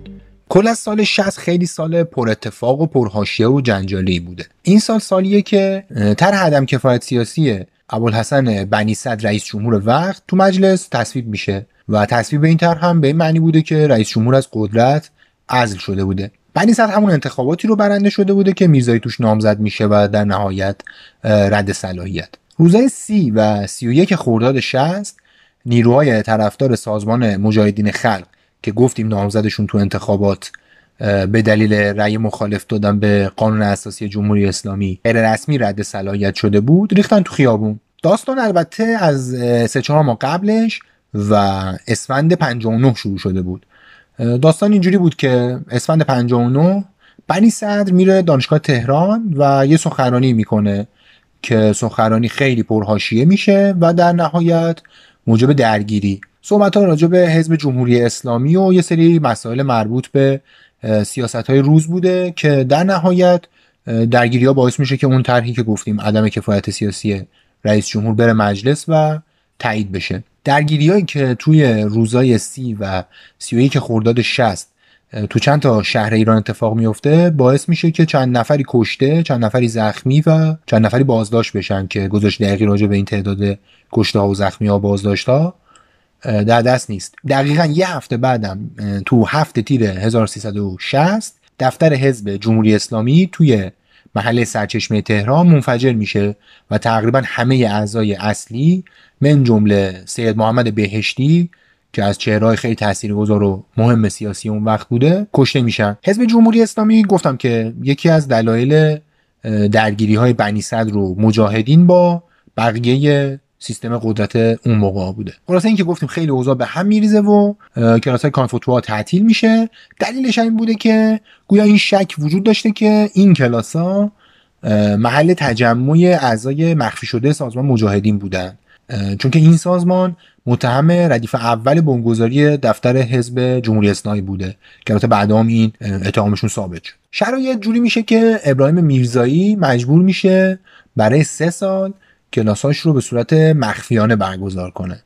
کل از سال 60 خیلی سال پر اتفاق و پرهاشیه و جنجالی بوده. این سال سالیه که تر عدم کفایت سیاسی ابوالحسن بنی صدر رئیس جمهور وقت تو مجلس تصویب میشه و تصویب این طرح هم به این معنی بوده که رئیس جمهور از قدرت عزل شده بوده. بنی صدر همون انتخاباتی رو برنده شده بوده که میرزایی توش نامزد میشه و در نهایت رد صلاحیت. روزای سی و سی و یک خرداد 60 نیروهای طرفدار سازمان مجاهدین خلق که گفتیم نامزدشون تو انتخابات به دلیل رأی مخالف دادن به قانون اساسی جمهوری اسلامی غیر رسمی رد صلاحیت شده بود ریختن تو خیابون. داستان البته از سه چهار ماه قبلش و اسفند 59 شروع شده بود. داستان اینجوری بود که اسفند 59 بنی صدر میره دانشگاه تهران و یه سخنرانی می‌کنه که سخنرانی خیلی پرهاشیه میشه و در نهایت موجب درگیری. صحبت ها راجع به حزب جمهوری اسلامی و یه سری مسائل مربوط به سیاست های روز بوده که در نهایت درگیری ها باعث میشه که اون طرحی که گفتیم عدم کفایت سیاسی رئیس جمهور بره مجلس و تایید بشه. درگیری هایی که توی روزای سی و سی یک خرداد شست تو چند تا شهر ایران اتفاق میفته باعث میشه که چند نفری کشته چند نفری زخمی و چند نفری بازداشت بشن که گذاشت دقیقی راجع به این تعداد کشته ها و زخمی ها بازداشت ها در دست نیست. دقیقا یه هفته بعدم تو هفته تیر 1360 دفتر حزب جمهوری اسلامی توی محله سرچشمه تهران منفجر میشه و تقریبا همه اعضای اصلی من جمله سید محمد بهشتی که از چهرهای خیلی تاثیرگذار و مهم سیاسی اون وقت بوده کشته میشن. حزب جمهوری اسلامی گفتم که یکی از دلایل درگیری های بنی صدر رو مجاهدین با بقیه سیستم قدرت اون موقع بوده. خلاصه اینکه گفتیم خیلی اوضاع به هم میریزه و کلاس های کانفوتوها تعطیل میشه. دلیلش این بوده که گویا این شک وجود داشته که این کلاس محل تجمع اعضای مخفی شده سازمان مجاهدین بودن. چون که این سازمان متهم ردیف اول بنگذاری دفتر حزب جمهوری اسلامی بوده که البته بعد هم این اتهامشون ثابت شد. شرایط جوری میشه که ابراهیم میرزایی مجبور میشه برای سه سال کلاساش رو به صورت مخفیانه برگزار کنه.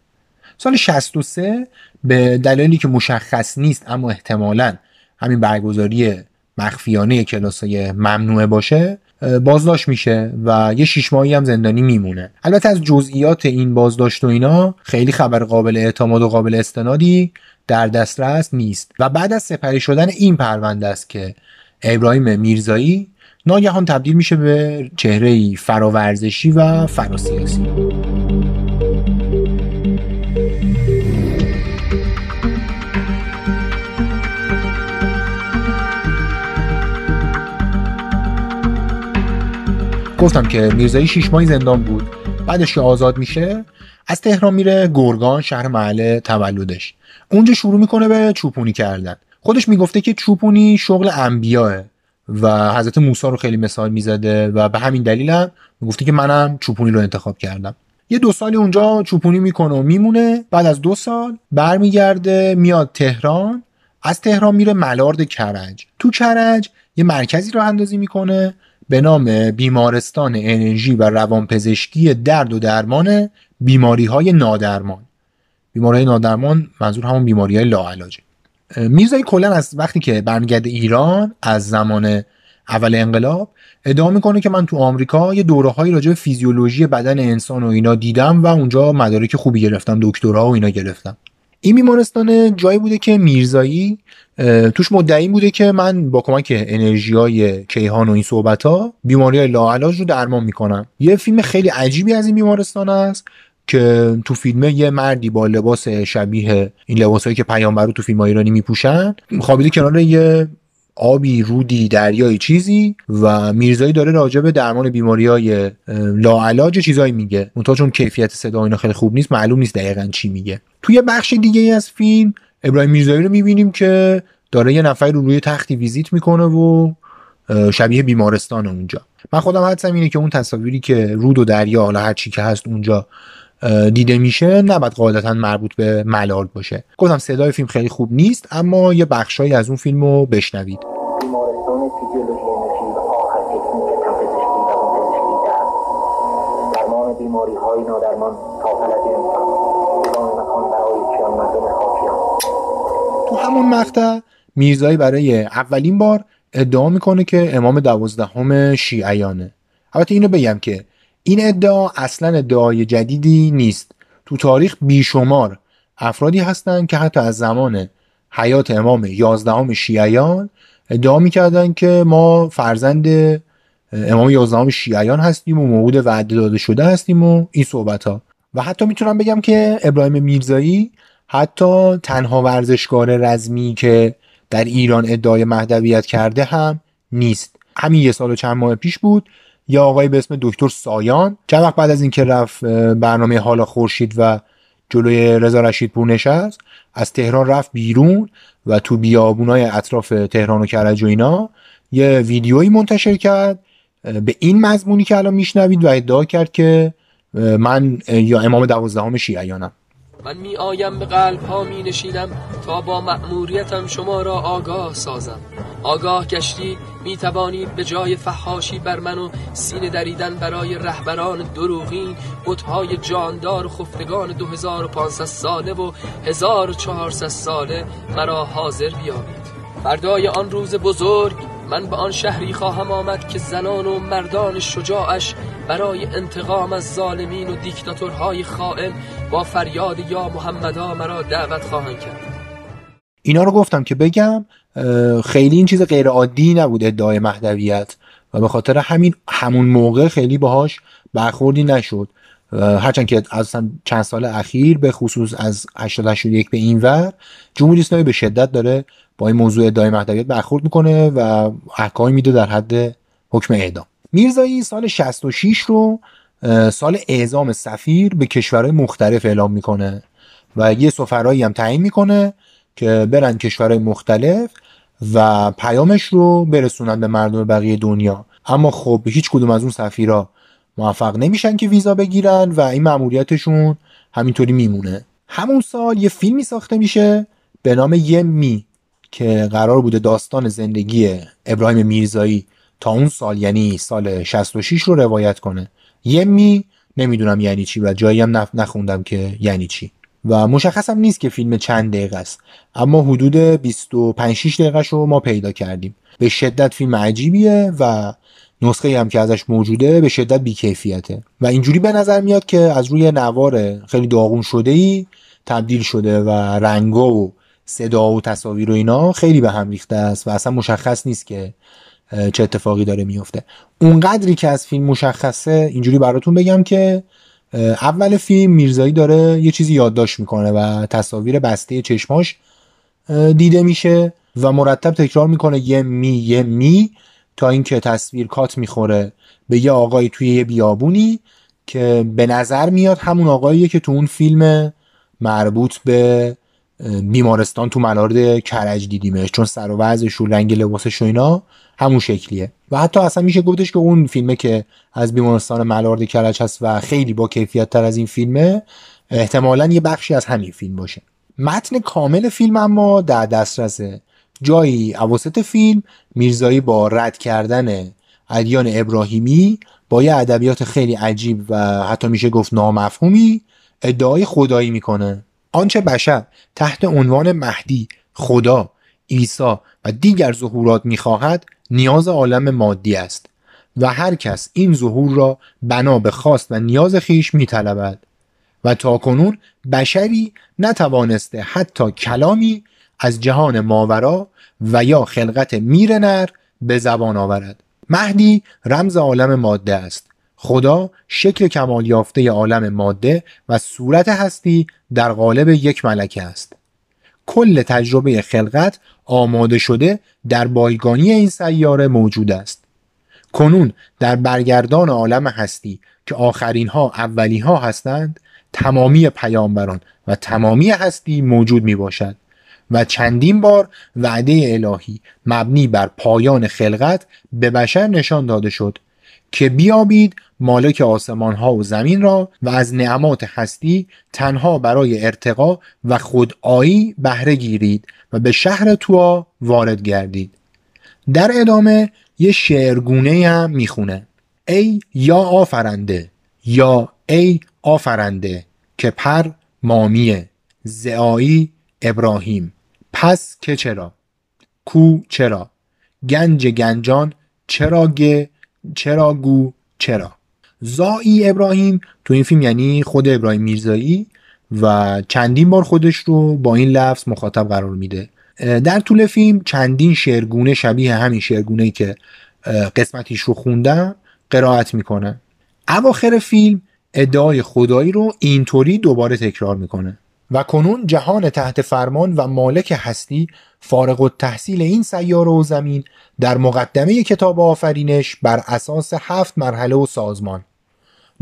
سال 63 به دلیلی که مشخص نیست اما احتمالا همین برگزاری مخفیانه کلاسای ممنوعه باشه بازداشت میشه و یه شیش ماهی هم زندانی میمونه. البته از جزئیات این بازداشت و اینا خیلی خبر قابل اعتماد و قابل استنادی در دسترس نیست. و بعد از سپری شدن این پرونده است که ابراهیم میرزایی ناگهان تبدیل میشه به چهره فراورزشی و فراسیاسی. گفتم که میرزایی شیش ماهی زندان بود. بعدش که آزاد میشه از تهران میره گرگان شهر محله تولدش. اونجا شروع می‌کنه به چوپونی کردن. خودش می‌گفته که چوپونی شغل انبیاه و حضرت موسی رو خیلی مثال می‌زده و به همین دلیل هم می‌گفته که منم چوپونی رو انتخاب کردم. یه دو سالی اونجا چوپونی می‌کنه و میمونه. بعد از دو سال برمیگرده میاد تهران. از تهران میره ملارد کرج تو کرج یه مرکزی رو اندازی می‌کنه. به نام بیمارستان انرژی و روانپزشکی درد و درمان بیماری های نادرمان. بیماری نادرمان منظور همون بیماری های لاعلاجه. میرزایی کلا از وقتی که برمیگرده ایران از زمان اول انقلاب ادعا می‌کنه که من تو آمریکا یه دوره هایی راجع به فیزیولوژی بدن انسان و اینا دیدم و اونجا مدارک خوبی گرفتم دکترا و اینا گرفتم. این بیمارستان جایی بوده که میرزایی توش مدعی بوده که من با کمک انرژی های کیهان و این صحبت ها بیماری های لاعلاج رو درمان می‌کنم. یه فیلم خیلی عجیبی از این بیمارستان است که تو فیلم یه مردی با لباس شبیه این لباسایی که پیامبر رو تو فیلم ایرانی میپوشن خوابیده کنار یه آبی رودی دریایی چیزی و میرزایی داره راجع به درمان بیماری های لاعلاج چیزایی میگه. اونتا چون کیفیت صدا اینا خیلی خوب نیست معلوم نیست دقیقا چی میگه. توی بخش دیگه از فیلم ابراهیم میرزایی رو می‌بینیم که داره یه نفر رو روی تختی ویزیت می‌کنه و شبیه بیمارستان اونجا. من خودم حدسم اینه که اون تصاویری که رود و دریا حالا هر چی که هست اونجا دیده میشه نباید قاعدتا مربوط به ملال باشه. گفتم صدای فیلم خیلی خوب نیست اما یه بخشایی از اون فیلم رو بشنوید بیماری های نادرمان تا تو همون مقطع میرزایی برای اولین بار ادعا می‌کنه که امام دوازدهم شیعیانه. البته اینو بگم که این ادعا اصلا ادعای جدیدی نیست. تو تاریخ بیشمار افرادی هستند که حتی از زمان حیات امام یازدهم شیعیان ادعا می‌کردن که ما فرزند امام یازدهم شیعیان هستیم و موعود وعده داده شده هستیم و این صحبت ها و حتی می‌تونم بگم که ابراهیم میرزایی حتی تنها ورزشکار رزمی که در ایران ادعای مهدویت کرده هم نیست. همین یه سال و چند ماه پیش بود یا آقای به اسم دکتر سایان. چند وقت بعد از اینکه رفت برنامه حالا خورشید و جلوی رضا رشید پور نشست از تهران رفت بیرون و تو بیابونای اطراف تهران و کرج و اینا یه ویدیویی منتشر کرد. به این مضمونی که الان میشنوید و ادعا کرد که من یا امام دوازدهم شیعیانم. من می آیم به قلب ها می نشینم تا با مأموریتم شما را آگاه سازم. آگاه گشتی می توانید به جای فحاشی بر من و سینه دریدن برای رهبران دروغین بتهای جاندار و خفتگان 2500 ساله و 1400 ساله مرا حاضر بیابید. فردای آن روز بزرگ من به آن شهری خواهم آمد که زنان و مردان شجاعش برای انتقام از ظالمین و دیکتاتورهای خائن با فریاد یا محمدا مرا دعوت خواهند کرد. اینا رو گفتم که بگم خیلی این چیز غیر عادی نبود ادعای مهدویت و به خاطر همین همون موقع خیلی باهاش برخوردی نشد. هرچند که از چند سال اخیر به خصوص از 881 به این ور جمهوری اسلامی به شدت داره با این موضوع ادعای مهدویت برخورد می‌کنه و احکامی میده در حد حکم اعدام. میرزایی سال 66 رو سال اعزام سفیر به کشورهای مختلف اعلام می‌کنه و یه سفرهایی هم تعیین می‌کنه که برن کشورهای مختلف و پیامش رو برسونن به مردم بقیه دنیا. اما خب هیچ کدوم از اون سفیرها موفق نمیشن که ویزا بگیرن و این مأموریتشون همینطوری میمونه. همون سال یه فیلمی ساخته میشه به نام یه می که قرار بوده داستان زندگی ابراهیم میرزایی تا اون سال یعنی سال 66 رو روایت کنه. یه می نمی‌دونم یعنی چی و جایی هم نخوندم که یعنی چی. و مشخصم نیست که فیلم چند دقیقه است. اما حدود 25 6 دقیقه رو ما پیدا کردیم. به شدت فیلم عجیبیه و نسخه هم که ازش موجوده به شدت بیکیفیته. و اینجوری به نظر میاد که از روی نوار خیلی داغون شده ای تبدیل شده و رنگا و صدا و تصاویر و اینا خیلی به هم ریخته است و اصلا مشخص نیست که چه اتفاقی داره میفته اونقدری که از فیلم مشخصه اینجوری براتون بگم که اول فیلم میرزایی داره یه چیزی یادداشت می‌کنه و تصاویر بسته چشماش دیده میشه و مرتب تکرار می‌کنه یه می یه می. تا اینکه تصویر کات می‌خوره به یه آقایی توی یه بیابونی که به نظر میاد همون آقاییه که تو اون فیلم مربوط به بیمارستان تو ملارد کرج دیدیمش چون سر و وضعش و رنگ لباسش و اینا همون شکلیه. و حتی اصلا میشه گفتش که اون فیلمه که از بیمارستان ملارد کرج هست و خیلی با کیفیت تر از این فیلمه احتمالا یه بخشی از همین فیلم باشه. متن کامل فیلم اما در دسترسه. جایی اواسط فیلم میرزایی با رد کردن ادیان ابراهیمی با یه ادبیات خیلی عجیب و حتی میشه گفت نامفهومی ادعای خدایی می‌کنه. آنچه بشر تحت عنوان مهدی خدا عیسی و دیگر ظهورات می‌خواهد نیاز عالم مادی است و هر کس این ظهور را بنا به خواست و نیاز خیش میطلبد و تا کنون بشری نتوانسته حتی کلامی از جهان ماورا و یا خلقت میر نر به زبان آورد. مهدی رمز عالم ماده است. خدا شکل کمال یافته عالم ماده و صورت هستی در قالب یک ملکه است. کل تجربه خلقت آماده شده در بایگانی این سیاره موجود است. کنون در برگردان عالم هستی که آخرین ها اولی ها هستند تمامی پیامبران و تمامی هستی موجود می باشد و چندین بار وعده الهی مبنی بر پایان خلقت به بشر نشان داده شد که بیابید مالک آسمان ها و زمین را و از نعمات هستی تنها برای ارتقا و خودآیی بهره گیرید و به شهر توا وارد گردید. در ادامه یه شعرگونه هم می‌خونه ای یا آفرنده یا ای آفرنده که پر مامیه زعایی ابراهیم. پس که چرا؟ کو چرا؟ گنج گنجان چرا گه چرا گو؟ چرا؟ زایی ابراهیم تو این فیلم یعنی خود ابراهیم میرزایی و چندین بار خودش رو با این لفظ مخاطب قرار میده. در طول فیلم چندین شعرگونه شبیه همین شعرگونه که قسمتیش رو خوندم قرائت می‌کنه. اواخر فیلم ادعای خدایی رو اینطوری دوباره تکرار می‌کنه. و کنون جهان تحت فرمان و مالک هستی فارغ تحصیل این سیاره و زمین در مقدمه کتاب آفرینش بر اساس هفت مرحله و سازمان.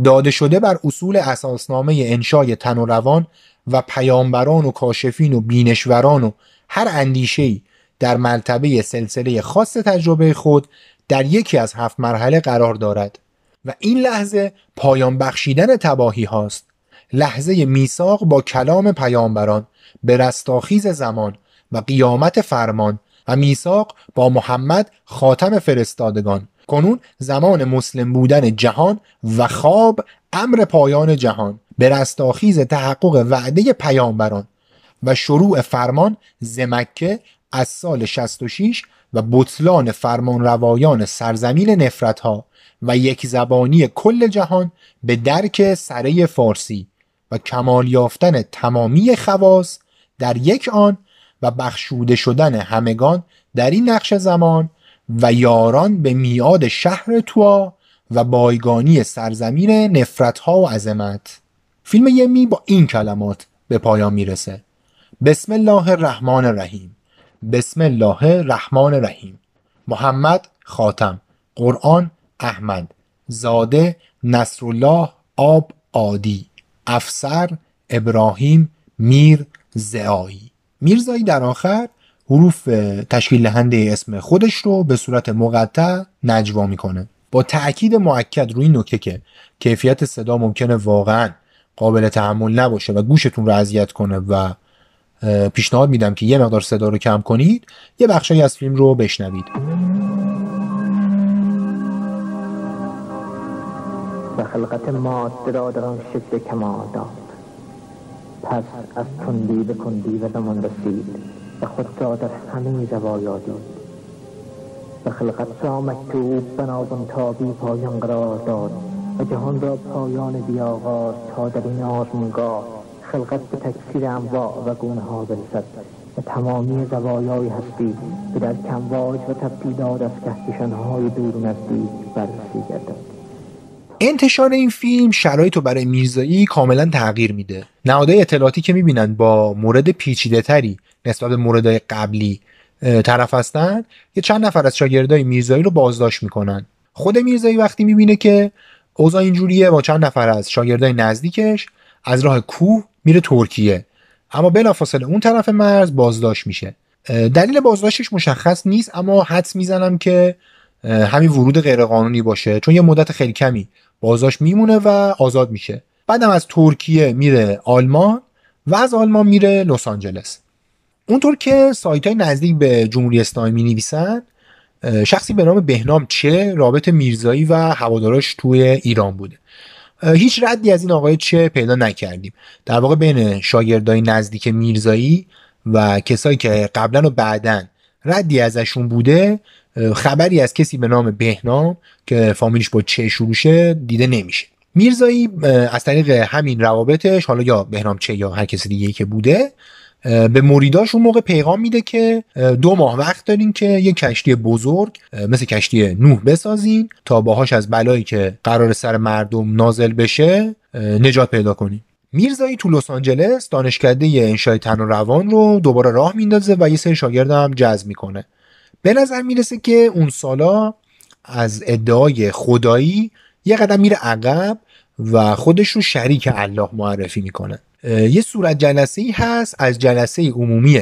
داده شده بر اصول اساسنامه انشای تن و روان و پیامبران و کاشفین و بینشوران و هر اندیشه‌ای در مرتبه سلسله خاص تجربه خود در یکی از هفت مرحله قرار دارد و این لحظه پایان بخشیدن تباهی هاست. لحظه میثاق با کلام پیامبران به رستاخیز زمان و قیامت فرمان و میثاق با محمد خاتم فرستادگان. کنون زمان مسلم بودن جهان و خواب امر پایان جهان. به رستاخیز تحقق وعده پیامبران و شروع فرمان زمکه از سال 66 و بطلان فرمان روایان سرزمین نفرت ها و یک زبانی کل جهان به درک سره فارسی. و کمال یافتن تمامی خواص در یک آن و بخشوده شدن همگان در این نقش زمان و یاران به میاد شهر توا و بایگانی سرزمین نفرت ها و عظمت. فیلم یمی با این کلمات به پایان می‌رسه. بسم الله الرحمن الرحیم. بسم الله الرحمن الرحیم. محمد خاتم. قرآن احمد. زاده نصرالله آب عادی. افسر ابراهیم میر زعایی میرزایی در آخر حروف تشکیل دهنده اسم خودش رو به صورت مقطع نجوا می‌کنه. با تاکید معکد روی نکته که کیفیت صدا ممکنه واقعا قابل تحمل نباشه و گوشتون رو اذیت کنه و پیشنهاد میدم که یه مقدار صدا رو کم کنید یه بخشی از فیلم رو بشنوید. و خلقت ماده را در آن شکل کمال داد. پس از کندی به کندی و زمان رسید و خود را در همه زوایا دید و خلقت را مکتوب بنازم تا بی پایان قرار داد و جهان را پایان بیاغاز تا در این آزمونگاه خلقت به تکثیر انواع و گونه ها برسد و تمامی زوایای هستی به در کمواج و تبدیلات از کهکشانهای دور نزدیک بررسی گردد. انتشار این فیلم شرایط رو برای میرزایی کاملا تغییر میده. نهادهای اطلاعاتی که می‌بینن با مورد پیچیده تری نسبت به موردهای قبلی طرف هستن یه چند نفر از شاگردای میرزایی رو بازداشت می‌کنن. خود میرزایی وقتی می‌بینه که اوضاع اینجوریه با چند نفر از شاگردای نزدیکش از راه کوه میره ترکیه. اما بلافاصله اون طرف مرز بازداشت میشه. دلیل بازداشتش مشخص نیست اما حدس می‌زنم که همین ورود غیرقانونی باشه چون یه مدت خیلی کمی بازداشت میمونه و آزاد میشه. بعدم از ترکیه میره آلمان و از آلمان میره لس آنجلس. اونطور که سایت های نزدیک به جمهوری اسلامی می نویسن شخصی به نام بهنام چه رابط میرزایی و هواداراش توی ایران بوده. هیچ ردی از این آقای چه پیدا نکردیم. در واقع بین شاگردای نزدیک میرزایی و کسایی که قبلا و بعدا ردی ازشون بوده خبری از کسی به نام بهنام که فامیلش با چه شروع دیده نمیشه. میرزایی از طریق همین روابطش حالا یا بهنام چه یا هر کسی دیگه که بوده به مریداش اون موقع پیغام میده که دو ماه وقت دارین که یه کشتی بزرگ مثل کشتی نوح بسازین تا باهاش از بلایی که قرار سر مردم نازل بشه نجات پیدا کنین. میرزایی تو لس آنجلس دانشکده انشای تن و روان رو دوباره راه میندازه و یه سری شاگرد هم جذب می‌کنه. به نظر می‌رسه که اون سالا از ادعای خدایی یه قدم میره عقب و خودش رو شریک الله معرفی می‌کنه. یه صورت جلسه ای هست از جلسه عمومی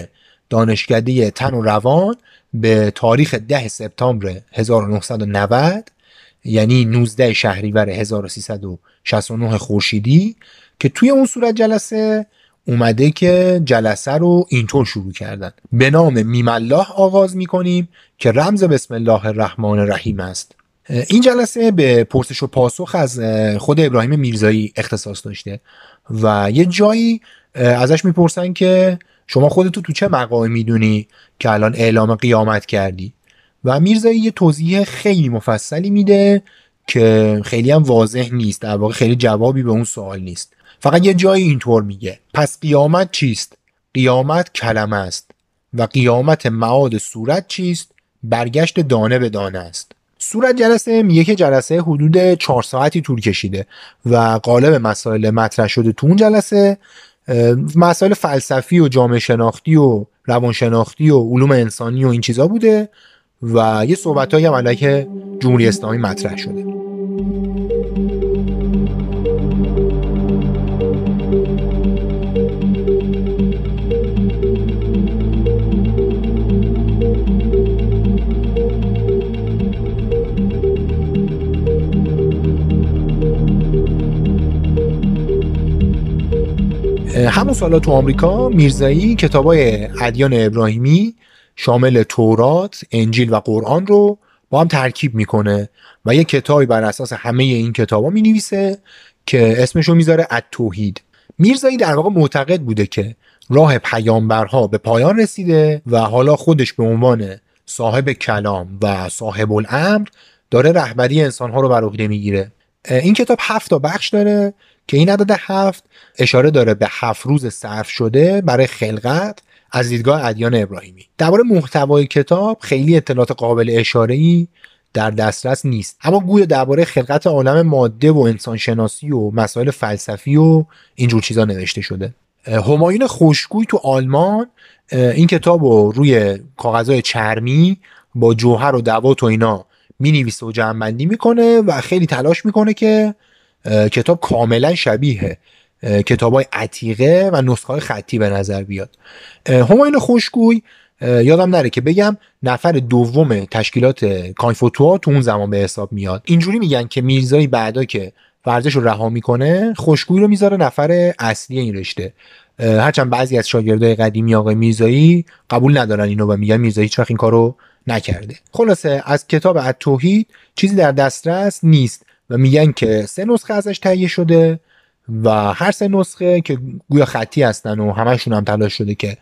دانشکده تن و روان به تاریخ 10 سپتامبر 1990 یعنی 19 شهریور 1369 خورشیدی که توی اون صورت جلسه اومده که جلسه رو اینطور شروع کردن. به نام میم الله آغاز می‌کنیم که رمز بسم الله الرحمن الرحیم است. این جلسه به پرسش و پاسخ از خود ابراهیم میرزایی اختصاص داشته و یه جایی ازش می‌پرسن که شما خودتو تو چه مقامی می‌دونی که الان اعلام قیامت کردی؟ و میرزایی یه توضیح خیلی مفصلی میده که خیلی هم واضح نیست. در واقع خیلی جوابی به اون سوال نیست. فقط یه جایی اینطور میگه. پس قیامت چیست؟ قیامت کلمه است. و قیامت معاد صورت چیست؟ برگشت دانه به دانه است. صورت جلسه که جلسه حدود چهار ساعتی طول کشیده و قالب مسائل مطرح شده تو اون جلسه مسائل فلسفی و جامعه شناختی و روانشناختی و علوم انسانی و این چیزا بوده و یه صحبت هم علیه جمهوری اسلامی مطرح شده. همون سالا تو آمریکا میرزایی کتابای ادیان ابراهیمی شامل تورات، انجیل و قرآن رو با هم ترکیب می‌کنه و یه کتابی بر اساس همه این کتابا می نویسه که اسمش رو می‌ذاره التوحید. میرزایی در واقع معتقد بوده که راه پیامبرها به پایان رسیده و حالا خودش به عنوان صاحب کلام و صاحب الامر داره رهبری انسانها رو بر عهده می‌گیره. این کتاب هفت تا بخش داره. که این عدد هفت اشاره داره به هفت روز صرف شده برای خلقت از دیدگاه ادیان ابراهیمی. درباره محتوای کتاب خیلی اطلاعات قابل اشاره ای در دسترس نیست. اما گویا درباره خلقت عالم ماده و انسانشناسی و مسائل فلسفی و اینجور چیزا نوشته شده. همایون خوشگوی تو آلمان این کتاب رو روی کاغذهای چرمی با جوهر و دوات و اینا می نویسه و جمعبندی می‌کنه و خیلی تلاش می‌کنه که کتاب کاملا شبیه کتاب های عتیقه و نسخه های خطی به نظر بیاد. هماین خوشگوی یادم نره که بگم نفر دوم تشکیلات کانفوتوا تو اون زمان به حساب میاد. اینجوری میگن که میرزایی بعدا که ورزش رو رها می‌کنه خوشگوی رو می‌ذاره نفر اصلی این رشته. هرچند بعضی از شاگردای قدیمی آقای میرزایی قبول ندارن اینو و میگن میرزایی هیچ این کارو نکرده. خلاصه از کتاب التوحید چیزی در دسترس نیست. و میگن که سه نسخه ازش تهیه شده و هر سه نسخه که گویا خطی هستن و همشون هم تلاش شده که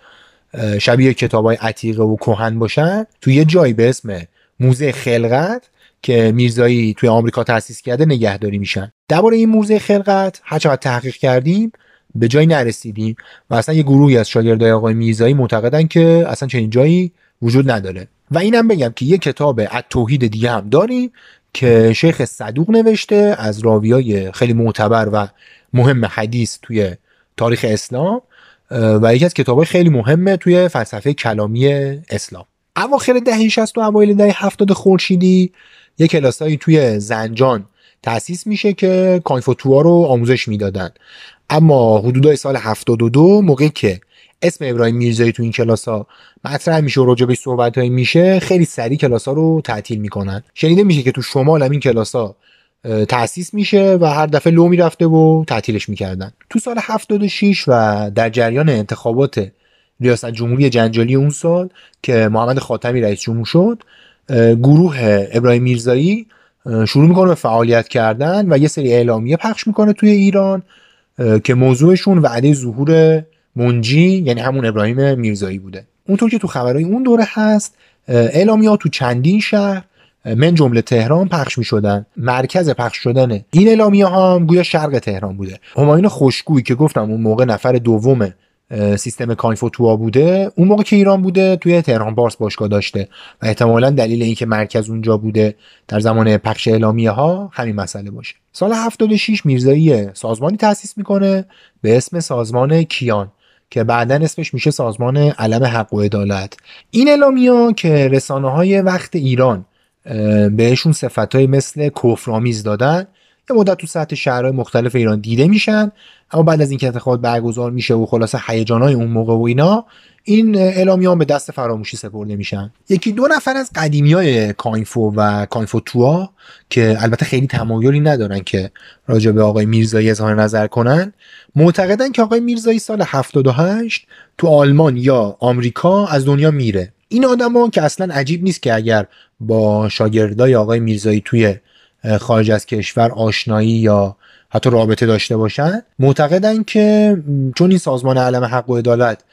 شبیه کتاب های عتیقه و کهن باشن تو یه جایی به اسم موزه خلقت که میرزایی توی آمریکا تأسیس کرده نگهداری میشن. درباره این موزه خلقت هرچقدر تحقیق کردیم به جایی نرسیدیم و اصلا یه گروهی از شاگردای آقای میرزایی معتقدن که اصلا چنین جایی وجود نداره. و اینم بگم که یه کتاب توحید دیگه هم داریم که شیخ صدوق نوشته از راویای خیلی معتبر و مهم حدیث توی تاریخ اسلام و یکی از کتابهای خیلی مهمه توی فلسفه کلامی اسلام. اواخر دهه 60 و اوایل دهه 70 خورشیدی یه کلاسایی توی زنجان تأسیس میشه که کانفوتوا رو آموزش می‌دادن. اما حدودای سال 72 موقعی که اسم ابراهیم میرزایی تو این کلاس ها مطرح میشه و راجبش صحبت میشه. خیلی سریع کلاس ها رو تعطیل می‌کنن. شنیده میشه که تو شمال هم این کلاس ها تأسیس میشه و هر دفعه لو می‌رفته و تعطیلش می‌کردن. تو سال 76 و در جریان انتخابات ریاست جمهوری جنجالی اون سال که محمد خاتمی رئیس جمهور شد گروه ابراهیم میرزایی شروع می‌کنه به فعالیت کردن و یه سری اعلامیه پخش می‌کنه توی ایران که موضوعشون وعده ظهور منجی یعنی همون ابراهیم میرزایی بوده. اونطور که تو خبرهای اون دوره هست اعلامیات تو چندین شهر من جمله تهران پخش می شدن مرکز پخش شدن این اعلامیه ها هم گویا شرق تهران بوده. همایون خوشگویی که گفتم اون موقع نفر دوم سیستم کانفوتوا بوده اون موقع که ایران بوده توی تهران بارس باشگاه داشته و احتمالا دلیل اینکه مرکز اونجا بوده در زمان پخش اعلامیه ها همین مسئله باشه. سال 76 میرزایی سازمانی تأسیس می‌کنه به اسم سازمان کیان. که بعدا اسمش میشه سازمان علم حق و عدالت. این اعلامیه که رسانه های وقت ایران بهشون صفت های مثل کفرآمیز دادن یه مدت تو سطح شهرهای مختلف ایران دیده میشن. اما بعد از اینکه انتخابات برگزار میشه و خلاصه های اون موقع و اینا این اعلامیان به دست فراموشی سپرده میشن. یکی دو نفر از قدیمی های کاینفو و کاینفو توا که البته خیلی تمایلی ندارن که راجع به آقای میرزایی اظهار نظر کنن معتقدن که آقای میرزایی سال 78 تو آلمان یا آمریکا از دنیا میره. این آدما که اصلا عجیب نیست که اگر با شاگردای آقای میرزایی توی خارج از کشور آشنایی یا حتی رابطه داشته باشن. معتقدن که چون این سازمان علم حق و عدالت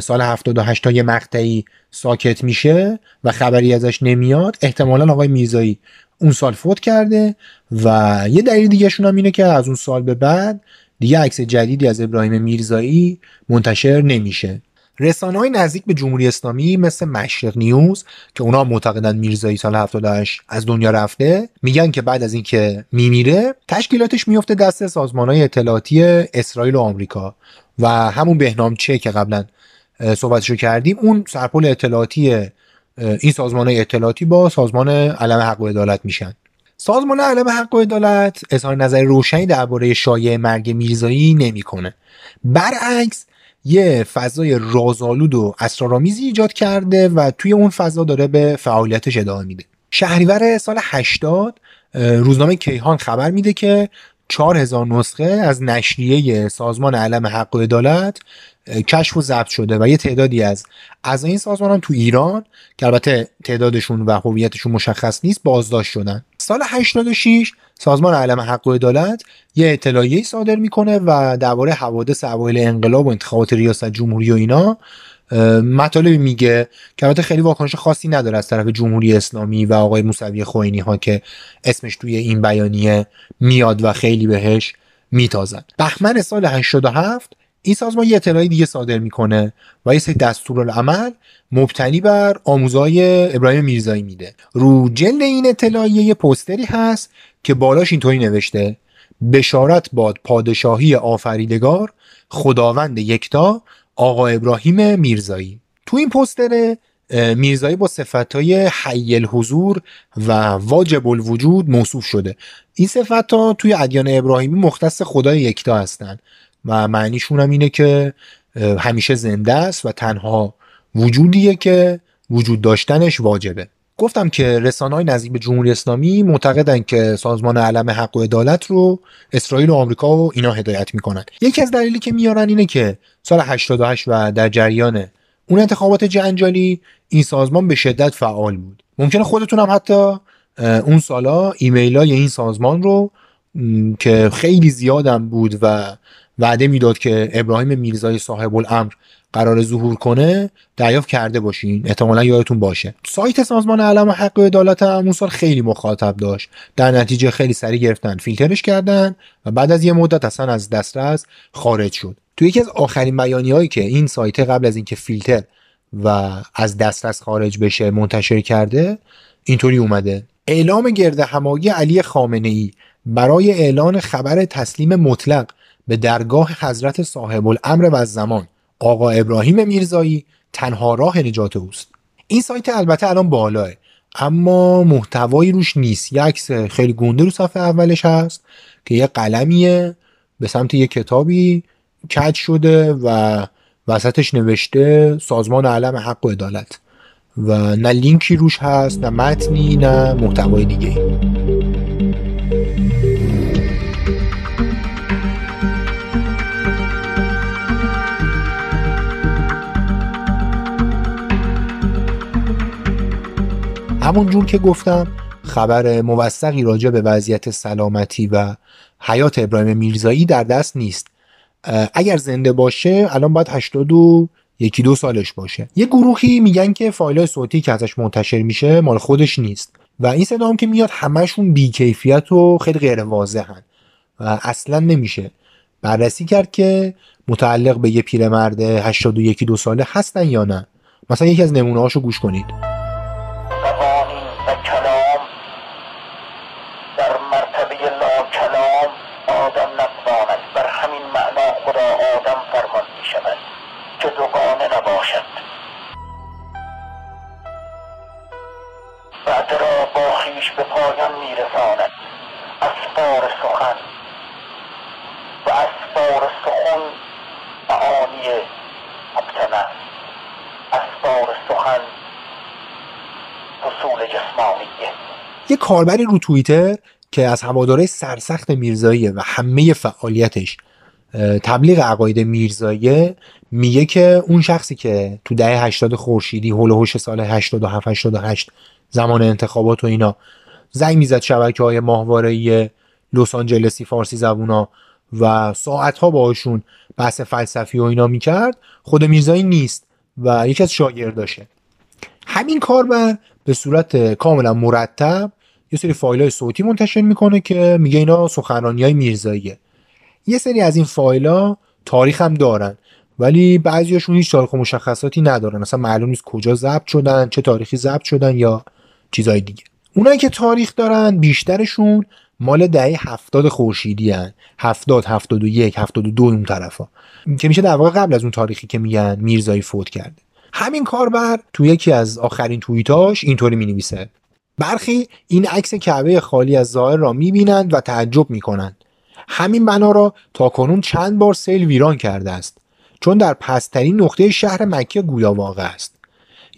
سال 78 تا یه مقطعی ساکت میشه و خبری ازش نمیاد احتمالا آقای میرزایی اون سال فوت کرده و یه دلیل دیگه هم اینه که از اون سال به بعد دیگه عکس جدیدی از ابراهیم میرزایی منتشر نمیشه. رسانه های نزدیک به جمهوری اسلامی مثل مشرق نیوز که اونا معتقدن میرزایی سال 78 از دنیا رفته میگن که بعد از اینکه میمیره تشکیلاتش میفته دست سازمان های اطلاعاتی اسرائیل و آمریکا. و همون بهنام چه که قبلا صحبتشو کردیم اون سرپل اطلاعاتی این سازمان اطلاعاتی با سازمان علم حق و عدالت میشن. سازمان علم حق و عدالت اظهار نظر روشنی درباره شایع مرگ میرزایی نمی‌کنه. برعکس یه فضای رازآلود و اسرارآمیزی ایجاد کرده و توی اون فضا داره به فعالیتش ادامه میده. شهریور سال 80 روزنامه کیهان خبر میده که 4000 نسخه از نشریه سازمان علم حق و عدالت کشف و ضبط شده و یه تعدادی از از این سازمان هم تو ایران که البته تعدادشون و هویتشون مشخص نیست بازداشت شدن. سال 86 سازمان علم حق و عدالت یه اطلاعیه صادر می‌کنه و درباره حوادث اوایل انقلاب و انتخابات ریاست جمهوری و اینا مطالبی میگه که البته خیلی واکنش خاصی نداره از طرف جمهوری اسلامی و آقای موسوی خوینی ها که اسمش توی این بیانیه میاد و خیلی بهش میتازن. بهمن سال 87 این سازمان یه اطلاعی دیگه صادر می‌کنه و یه سری دستورالعمل مبتنی بر آموزای ابراهیم میرزایی میده. رو جلد این اطلاعیه یه پوستری هست که بالاش اینطوری نوشته. بشارت باد پادشاهی آفریدگار خداوند یکتا آقا ابراهیم میرزایی. تو این پوستر میرزایی با صفتهای حی الحضور و واجب الوجود موصوف شده. این صفت ها توی ادیان ابراهیمی مختص خدای یکتا هستند و معنیشون هم اینه که همیشه زنده است و تنها وجودیه که وجود داشتنش واجبه. گفتم که رسانه های نزدیک به جمهوری اسلامی معتقدن که سازمان علم حق و عدالت رو اسرائیل و آمریکا و اینا هدایت می‌کنن. یکی از دلیلی که میارن اینه که سال 88 و در جریان اون انتخابات جنجالی این سازمان به شدت فعال بود. ممکنه خودتون هم حتی اون سالا ایمیل های این سازمان رو که خیلی زیادم بود و وعده می‌داد که ابراهیم میرزای صاحب الامر قرار ظهور کنه دریافت کرده باشین. احتمالا یادتون باشه. سایت سازمان علم حق و عدالت هم اون سال خیلی مخاطب داشت. در نتیجه خیلی سریع گرفتن فیلترش کردن و بعد از یه مدت اصلا از دسترس خارج شد. تو یکی از آخرین بیانی هایی که این سایت قبل از اینکه فیلتر و از دسترس خارج بشه منتشر کرده اینطوری اومده. اعلام گرد همایی علی خامنه ای برای اعلان خبر تسلیم مطلق به درگاه حضرت صاحب الامر و زمان. آقا ابراهیم میرزایی تنها راه نجات اوست. این سایت البته الان بالاه. اما محتوایی روش نیست. یه عکس خیلی گنده رو صفحه اولش هست که یه قلمیه به سمت یه کتابی کج شده و وسطش نوشته سازمان علم حق و عدالت. و نه لینکی روش هست نه متنی نه محتوای دیگه همون جور که گفتم خبر موثقی راجع به وضعیت سلامتی و حیات ابراهیم میرزایی در دست نیست. اگر زنده باشه الان باید 80 و یکی دو سالش باشه. یه گروهی میگن که فایل صوتی که ازش منتشر میشه مال خودش نیست. و این صدا هم که میاد همشون بیکیفیت و خیلی غیر واضحن. و اصلا نمیشه. بررسی کرد که متعلق به یه پیرمرد 81 دو ساله هستن یا نه. مثلا یکی از نمونه هاشو گوش کنید. یه کاربری رو توییتر که از هواداره سرسخت میرزاییه و همه فعالیتش تبلیغ عقاید میرزایی میگه که اون شخصی که تو دهه 80 خورشیدی هول هوش سال 87 88 زمان انتخابات و اینا. زنگ می‌زد شبکه های ماهواره لس آنجلسی فارسی زبونا و ساعتها باهاشون بحث فلسفی و اینا می‌کرد. خود میرزایی نیست و یکی از شاگرداشه. همین کاربر به صورت کاملا مرتب یه سری فایل های صوتی منتشر می‌کنه که میگه اینا سخنرانی های میرزاییه. یه سری از این فایل ها تاریخ هم دارن ولی بعضیاشون هیچ تاریخ مشخصاتی ندارن. اصلا معلوم نیست کجا ضبط شدن چه تاریخی ضبط شدن یا چیزای دیگه. اونایی که تاریخ دارن بیشترشون مال دهه هفتاد خورشیدی هن. هفتاد هفتاد و یک هفتاد و دو اون طرفا. که میشه در واقع قبل از اون تاریخی که میگن میرزایی فوت کرده. همین کاربر تو یکی از آخرین توییتاش اینطوری می‌نویسه. برخی این عکس کعبه خالی از ظاهر را می‌بینند و تعجب می‌کنند. همین بنا را تا کنون چند بار سیل ویران کرده است. چون در پسترین نقطه شهر مکه گویا واقع است.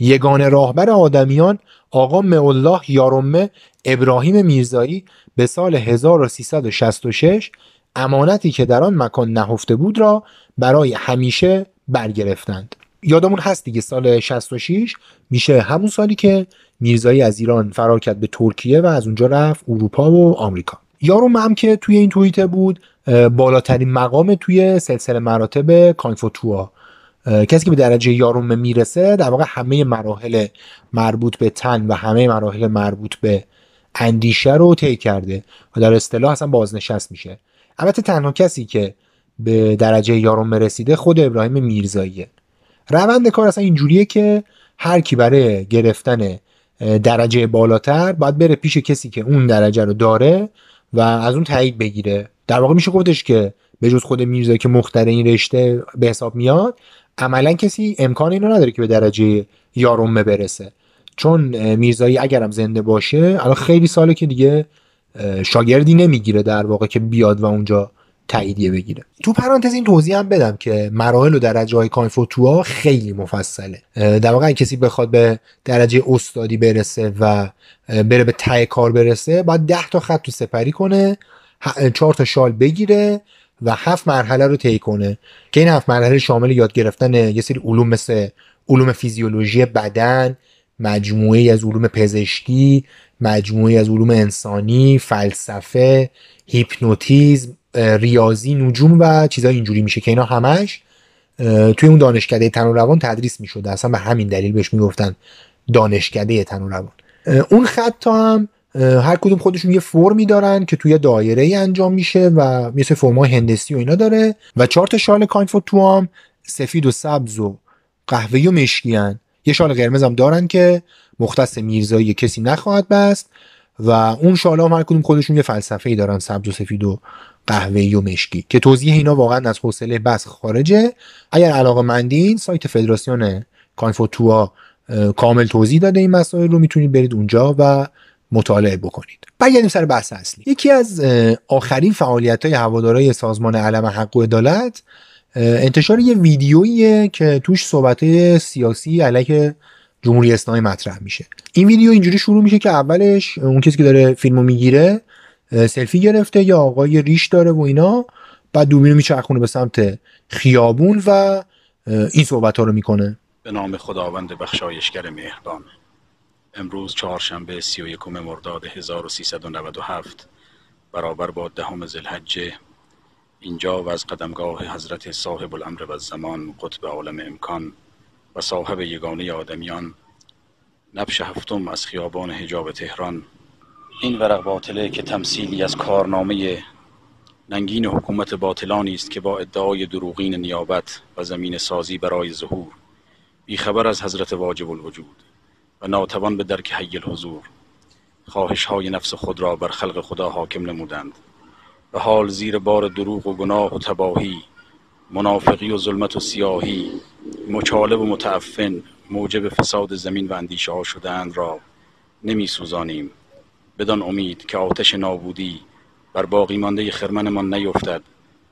یگان راهبر آدمیان آقا الله یارمه ابراهیم میرزایی به سال 1366 امانتی که در آن مکان نهفته بود را برای همیشه برگرفتند. یادمون هست دیگه سال 66 میشه همون سالی که میرزایی از ایران فرار کرد به ترکیه و از اونجا رفت اروپا و آمریکا. یارو هم که توی این توییته بود بالاترین مقام توی سلسله مراتب کانفوتوا کسی که به درجه یارومه می‌رسه در واقع همه مراحل مربوط به تن و همه مراحل مربوط به اندیشه رو طی کرده و در اصطلاح اصلا بازنشست میشه. البته تنها کسی که به درجه یارومه رسیده خود ابراهیم میرزاییه. روند کار اصلا اینجوریه که هر کی برای گرفتن درجه بالاتر باید بره پیش کسی که اون درجه رو داره و از اون تایید بگیره. در واقع میشه گفتش که به جز خود میرزایی که مختره این رشته به حساب میاد عملا کسی امکان اینو نداره که به درجه یارومه برسه. چون میرزایی اگرم زنده باشه الان خیلی ساله که دیگه شاگردی نمی‌گیره در واقع که بیاد و اونجا تاییدیه بگیره. تو پرانتز این توضیح هم بدم که مراحل و درجه های کانفوتوا خیلی مفصله. در واقع کسی بخواد به درجه استادی برسه و بره به ته کار برسه باید 10 تا خط تو سپری کنه چهار تا شال بگیره و هفت مرحله رو طی کنه. که این هفت مرحله شامل یاد گرفتن یه سری علوم مثل علوم فیزیولوژی بدن مجموعه از علوم پزشکی مجموعه از علوم انسانی فلسفه هیپنوتیزم ریاضی نجوم و چیزای اینجوری میشه که اینا همش توی اون دانشکده تن و روان تدریس می‌شده. اصلا به همین دلیل بهش می‌گفتن دانشکده تن و روان. اون خط هم هر کدوم خودشون یه فرمی دارن که توی دایره ای انجام میشه و مثل فرمای هندسی و اینا داره و چهار تا شال کانفو تو هم سفید و سبز و قهوه‌ای و مشکی هن. یه شال قرمز هم دارن که مختص میرزایی کسی نخواهد بست و اون شال هم هر کدوم خودشون یه فلسفه ای دارن سبز و سفید و قهوه‌ای و مشکی که توضیح اینا واقعا از حوصله بس خارجه اگر علاقه مندین سایت فدراسیون کانفوتوا کامل توضیح داده این مسائل رو می‌تونید برید اونجا و مطالعه بکنید. برگردیم سر بحث اصلی. یکی از آخرین فعالیت های هوادارای سازمان علم حق و عدالت انتشار یه ویدیوییه که توش صحبت سیاسی علیه جمهوری اسلامی مطرح میشه. این ویدیو اینجوری شروع میشه که اولش اون کسی که داره فیلمو می‌گیره سلفی گرفته یا آقای ریش داره و اینا. بعد دوبینو میچرخونه به سمت خیابون و این صحبت ها رو می‌کنه. به نام خداوند بخشایشگر مهربان. امروز چهارشنبه سی و یکم مرداد 1397 برابر با دهم زلحجه اینجا و از قدمگاه حضرت صاحب الامر و زمان قطب عالم امکان و صاحب یگانه آدمیان نبش هفتم از خیابان حجاب تهران. این ورق باطله که تمثیلی از کارنامه ننگین حکومت باطلانی است که با ادعای دروغین نیابت و زمین سازی برای ظهور بیخبر از حضرت واجب الوجود. و ناتوان به درک حی الحضور. خواهش های نفس خود را بر خلق خدا حاکم نمودند. و حال زیر بار دروغ و گناه و تباهی منافقی و ظلمت و سیاهی مچالب و متعفن موجب فساد زمین و اندیشه ها شدند را نمی سوزانیم بدان امید که آتش نابودی بر باقی مانده خرمنمان نیفتد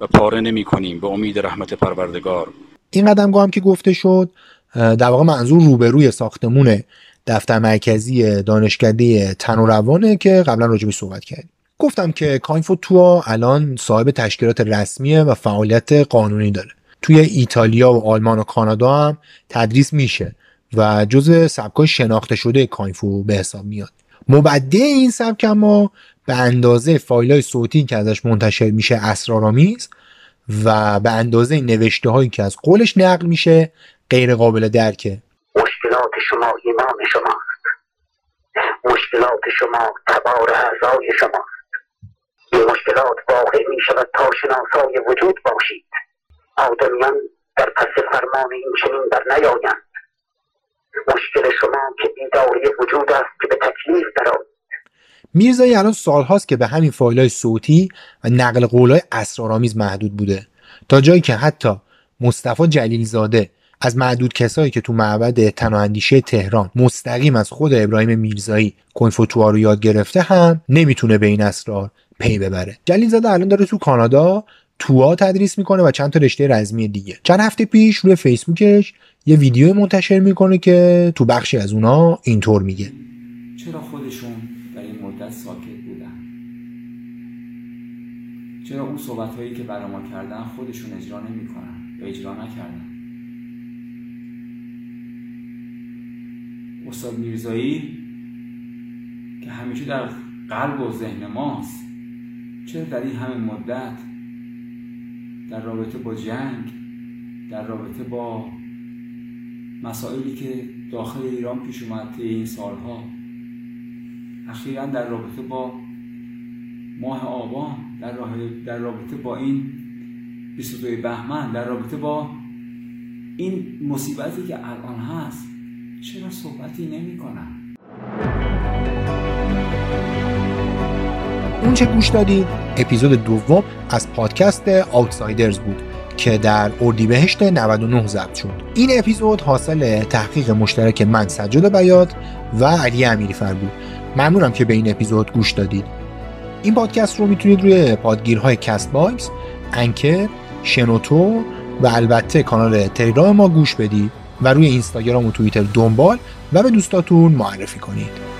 و پاره نمی کنیم به امید رحمت پروردگار. این قدمگاه هم که گفته شد در واقع منظور روبروی ساختمون دفتر مرکزی دانشکده تن و روانه که قبلا راجبی صحبت کردیم. گفتم که کاینفو تو الان صاحب تشکیلات رسمیه و فعالیت قانونی داره. توی ایتالیا و آلمان و کانادا هم تدریس میشه و جزء سبکای شناخته شده کاینفو به حساب میاد. مبدع این سبک اما به اندازه فایل های صوتی که ازش منتشر میشه اسرارآمیز و به اندازه نوشته هایی که از قولش نقل میشه غیر قابل درکه. مشکلات شما ایمان شماست. مشکلات شما تبار اعضای شماست. این مشکلات واقع می شود تا شناسای وجود باشید. آدمیان در پس فرمان این چنین در نیایند. مشکل شما که بیداری وجود است که به تکلیف درآید. میرزایی الان سالهاست که به همین فایل های صوتی و نقل قولای اسرارآمیز محدود بوده. تا جایی که حتی مصطفی جلیلزاده از معدود کسایی که تو معبد تنااندیشه تهران مستقیم از خود ابراهیم میرزایی کنفتوها رو یاد گرفته هم نمی‌تونه به این اسرار پی ببره. جلیلزاده الان داره تو کانادا توا تدریس می‌کنه و چند تا رشته رزمی دیگه. چند هفته پیش روی فیسبوکش یه ویدیو منتشر می‌کنه که تو بخشی از اونا اینطور میگه. چرا خودشون در این مدت ساکت بودن؟ چرا اون صحبت هایی که برای ما کردن خودشون اجرا نمی‌کنن یا اجرا نکردن؟ استاد میرزایی که همیشه در قلب و ذهن ماست. چرا در این همه مدت در رابطه با جنگ در رابطه با مسائلی که داخل ایران پیش اومد این سالها اخیرا در رابطه با ماه آبان در, در رابطه با این 22 بهمن در رابطه با این مصیبتی که الان هست چرا صحبتی نمی کنن؟ آنچه گوش دادید اپیزود دوم از پادکست Outsiders بود که در اردیبهشت 99 ضبط شد. این اپیزود حاصل تحقیق مشترک من سجاد بیاد و علی امیری فر بود. ممنونم که به این اپیزود گوش دادید. این پادکست رو می‌تونید روی پادگیرهای Castbox Anchor شنوتو و البته کانال تلگرام ما گوش بدید. و روی اینستاگرام و توییتر دنبال و به دوستاتون معرفی کنید.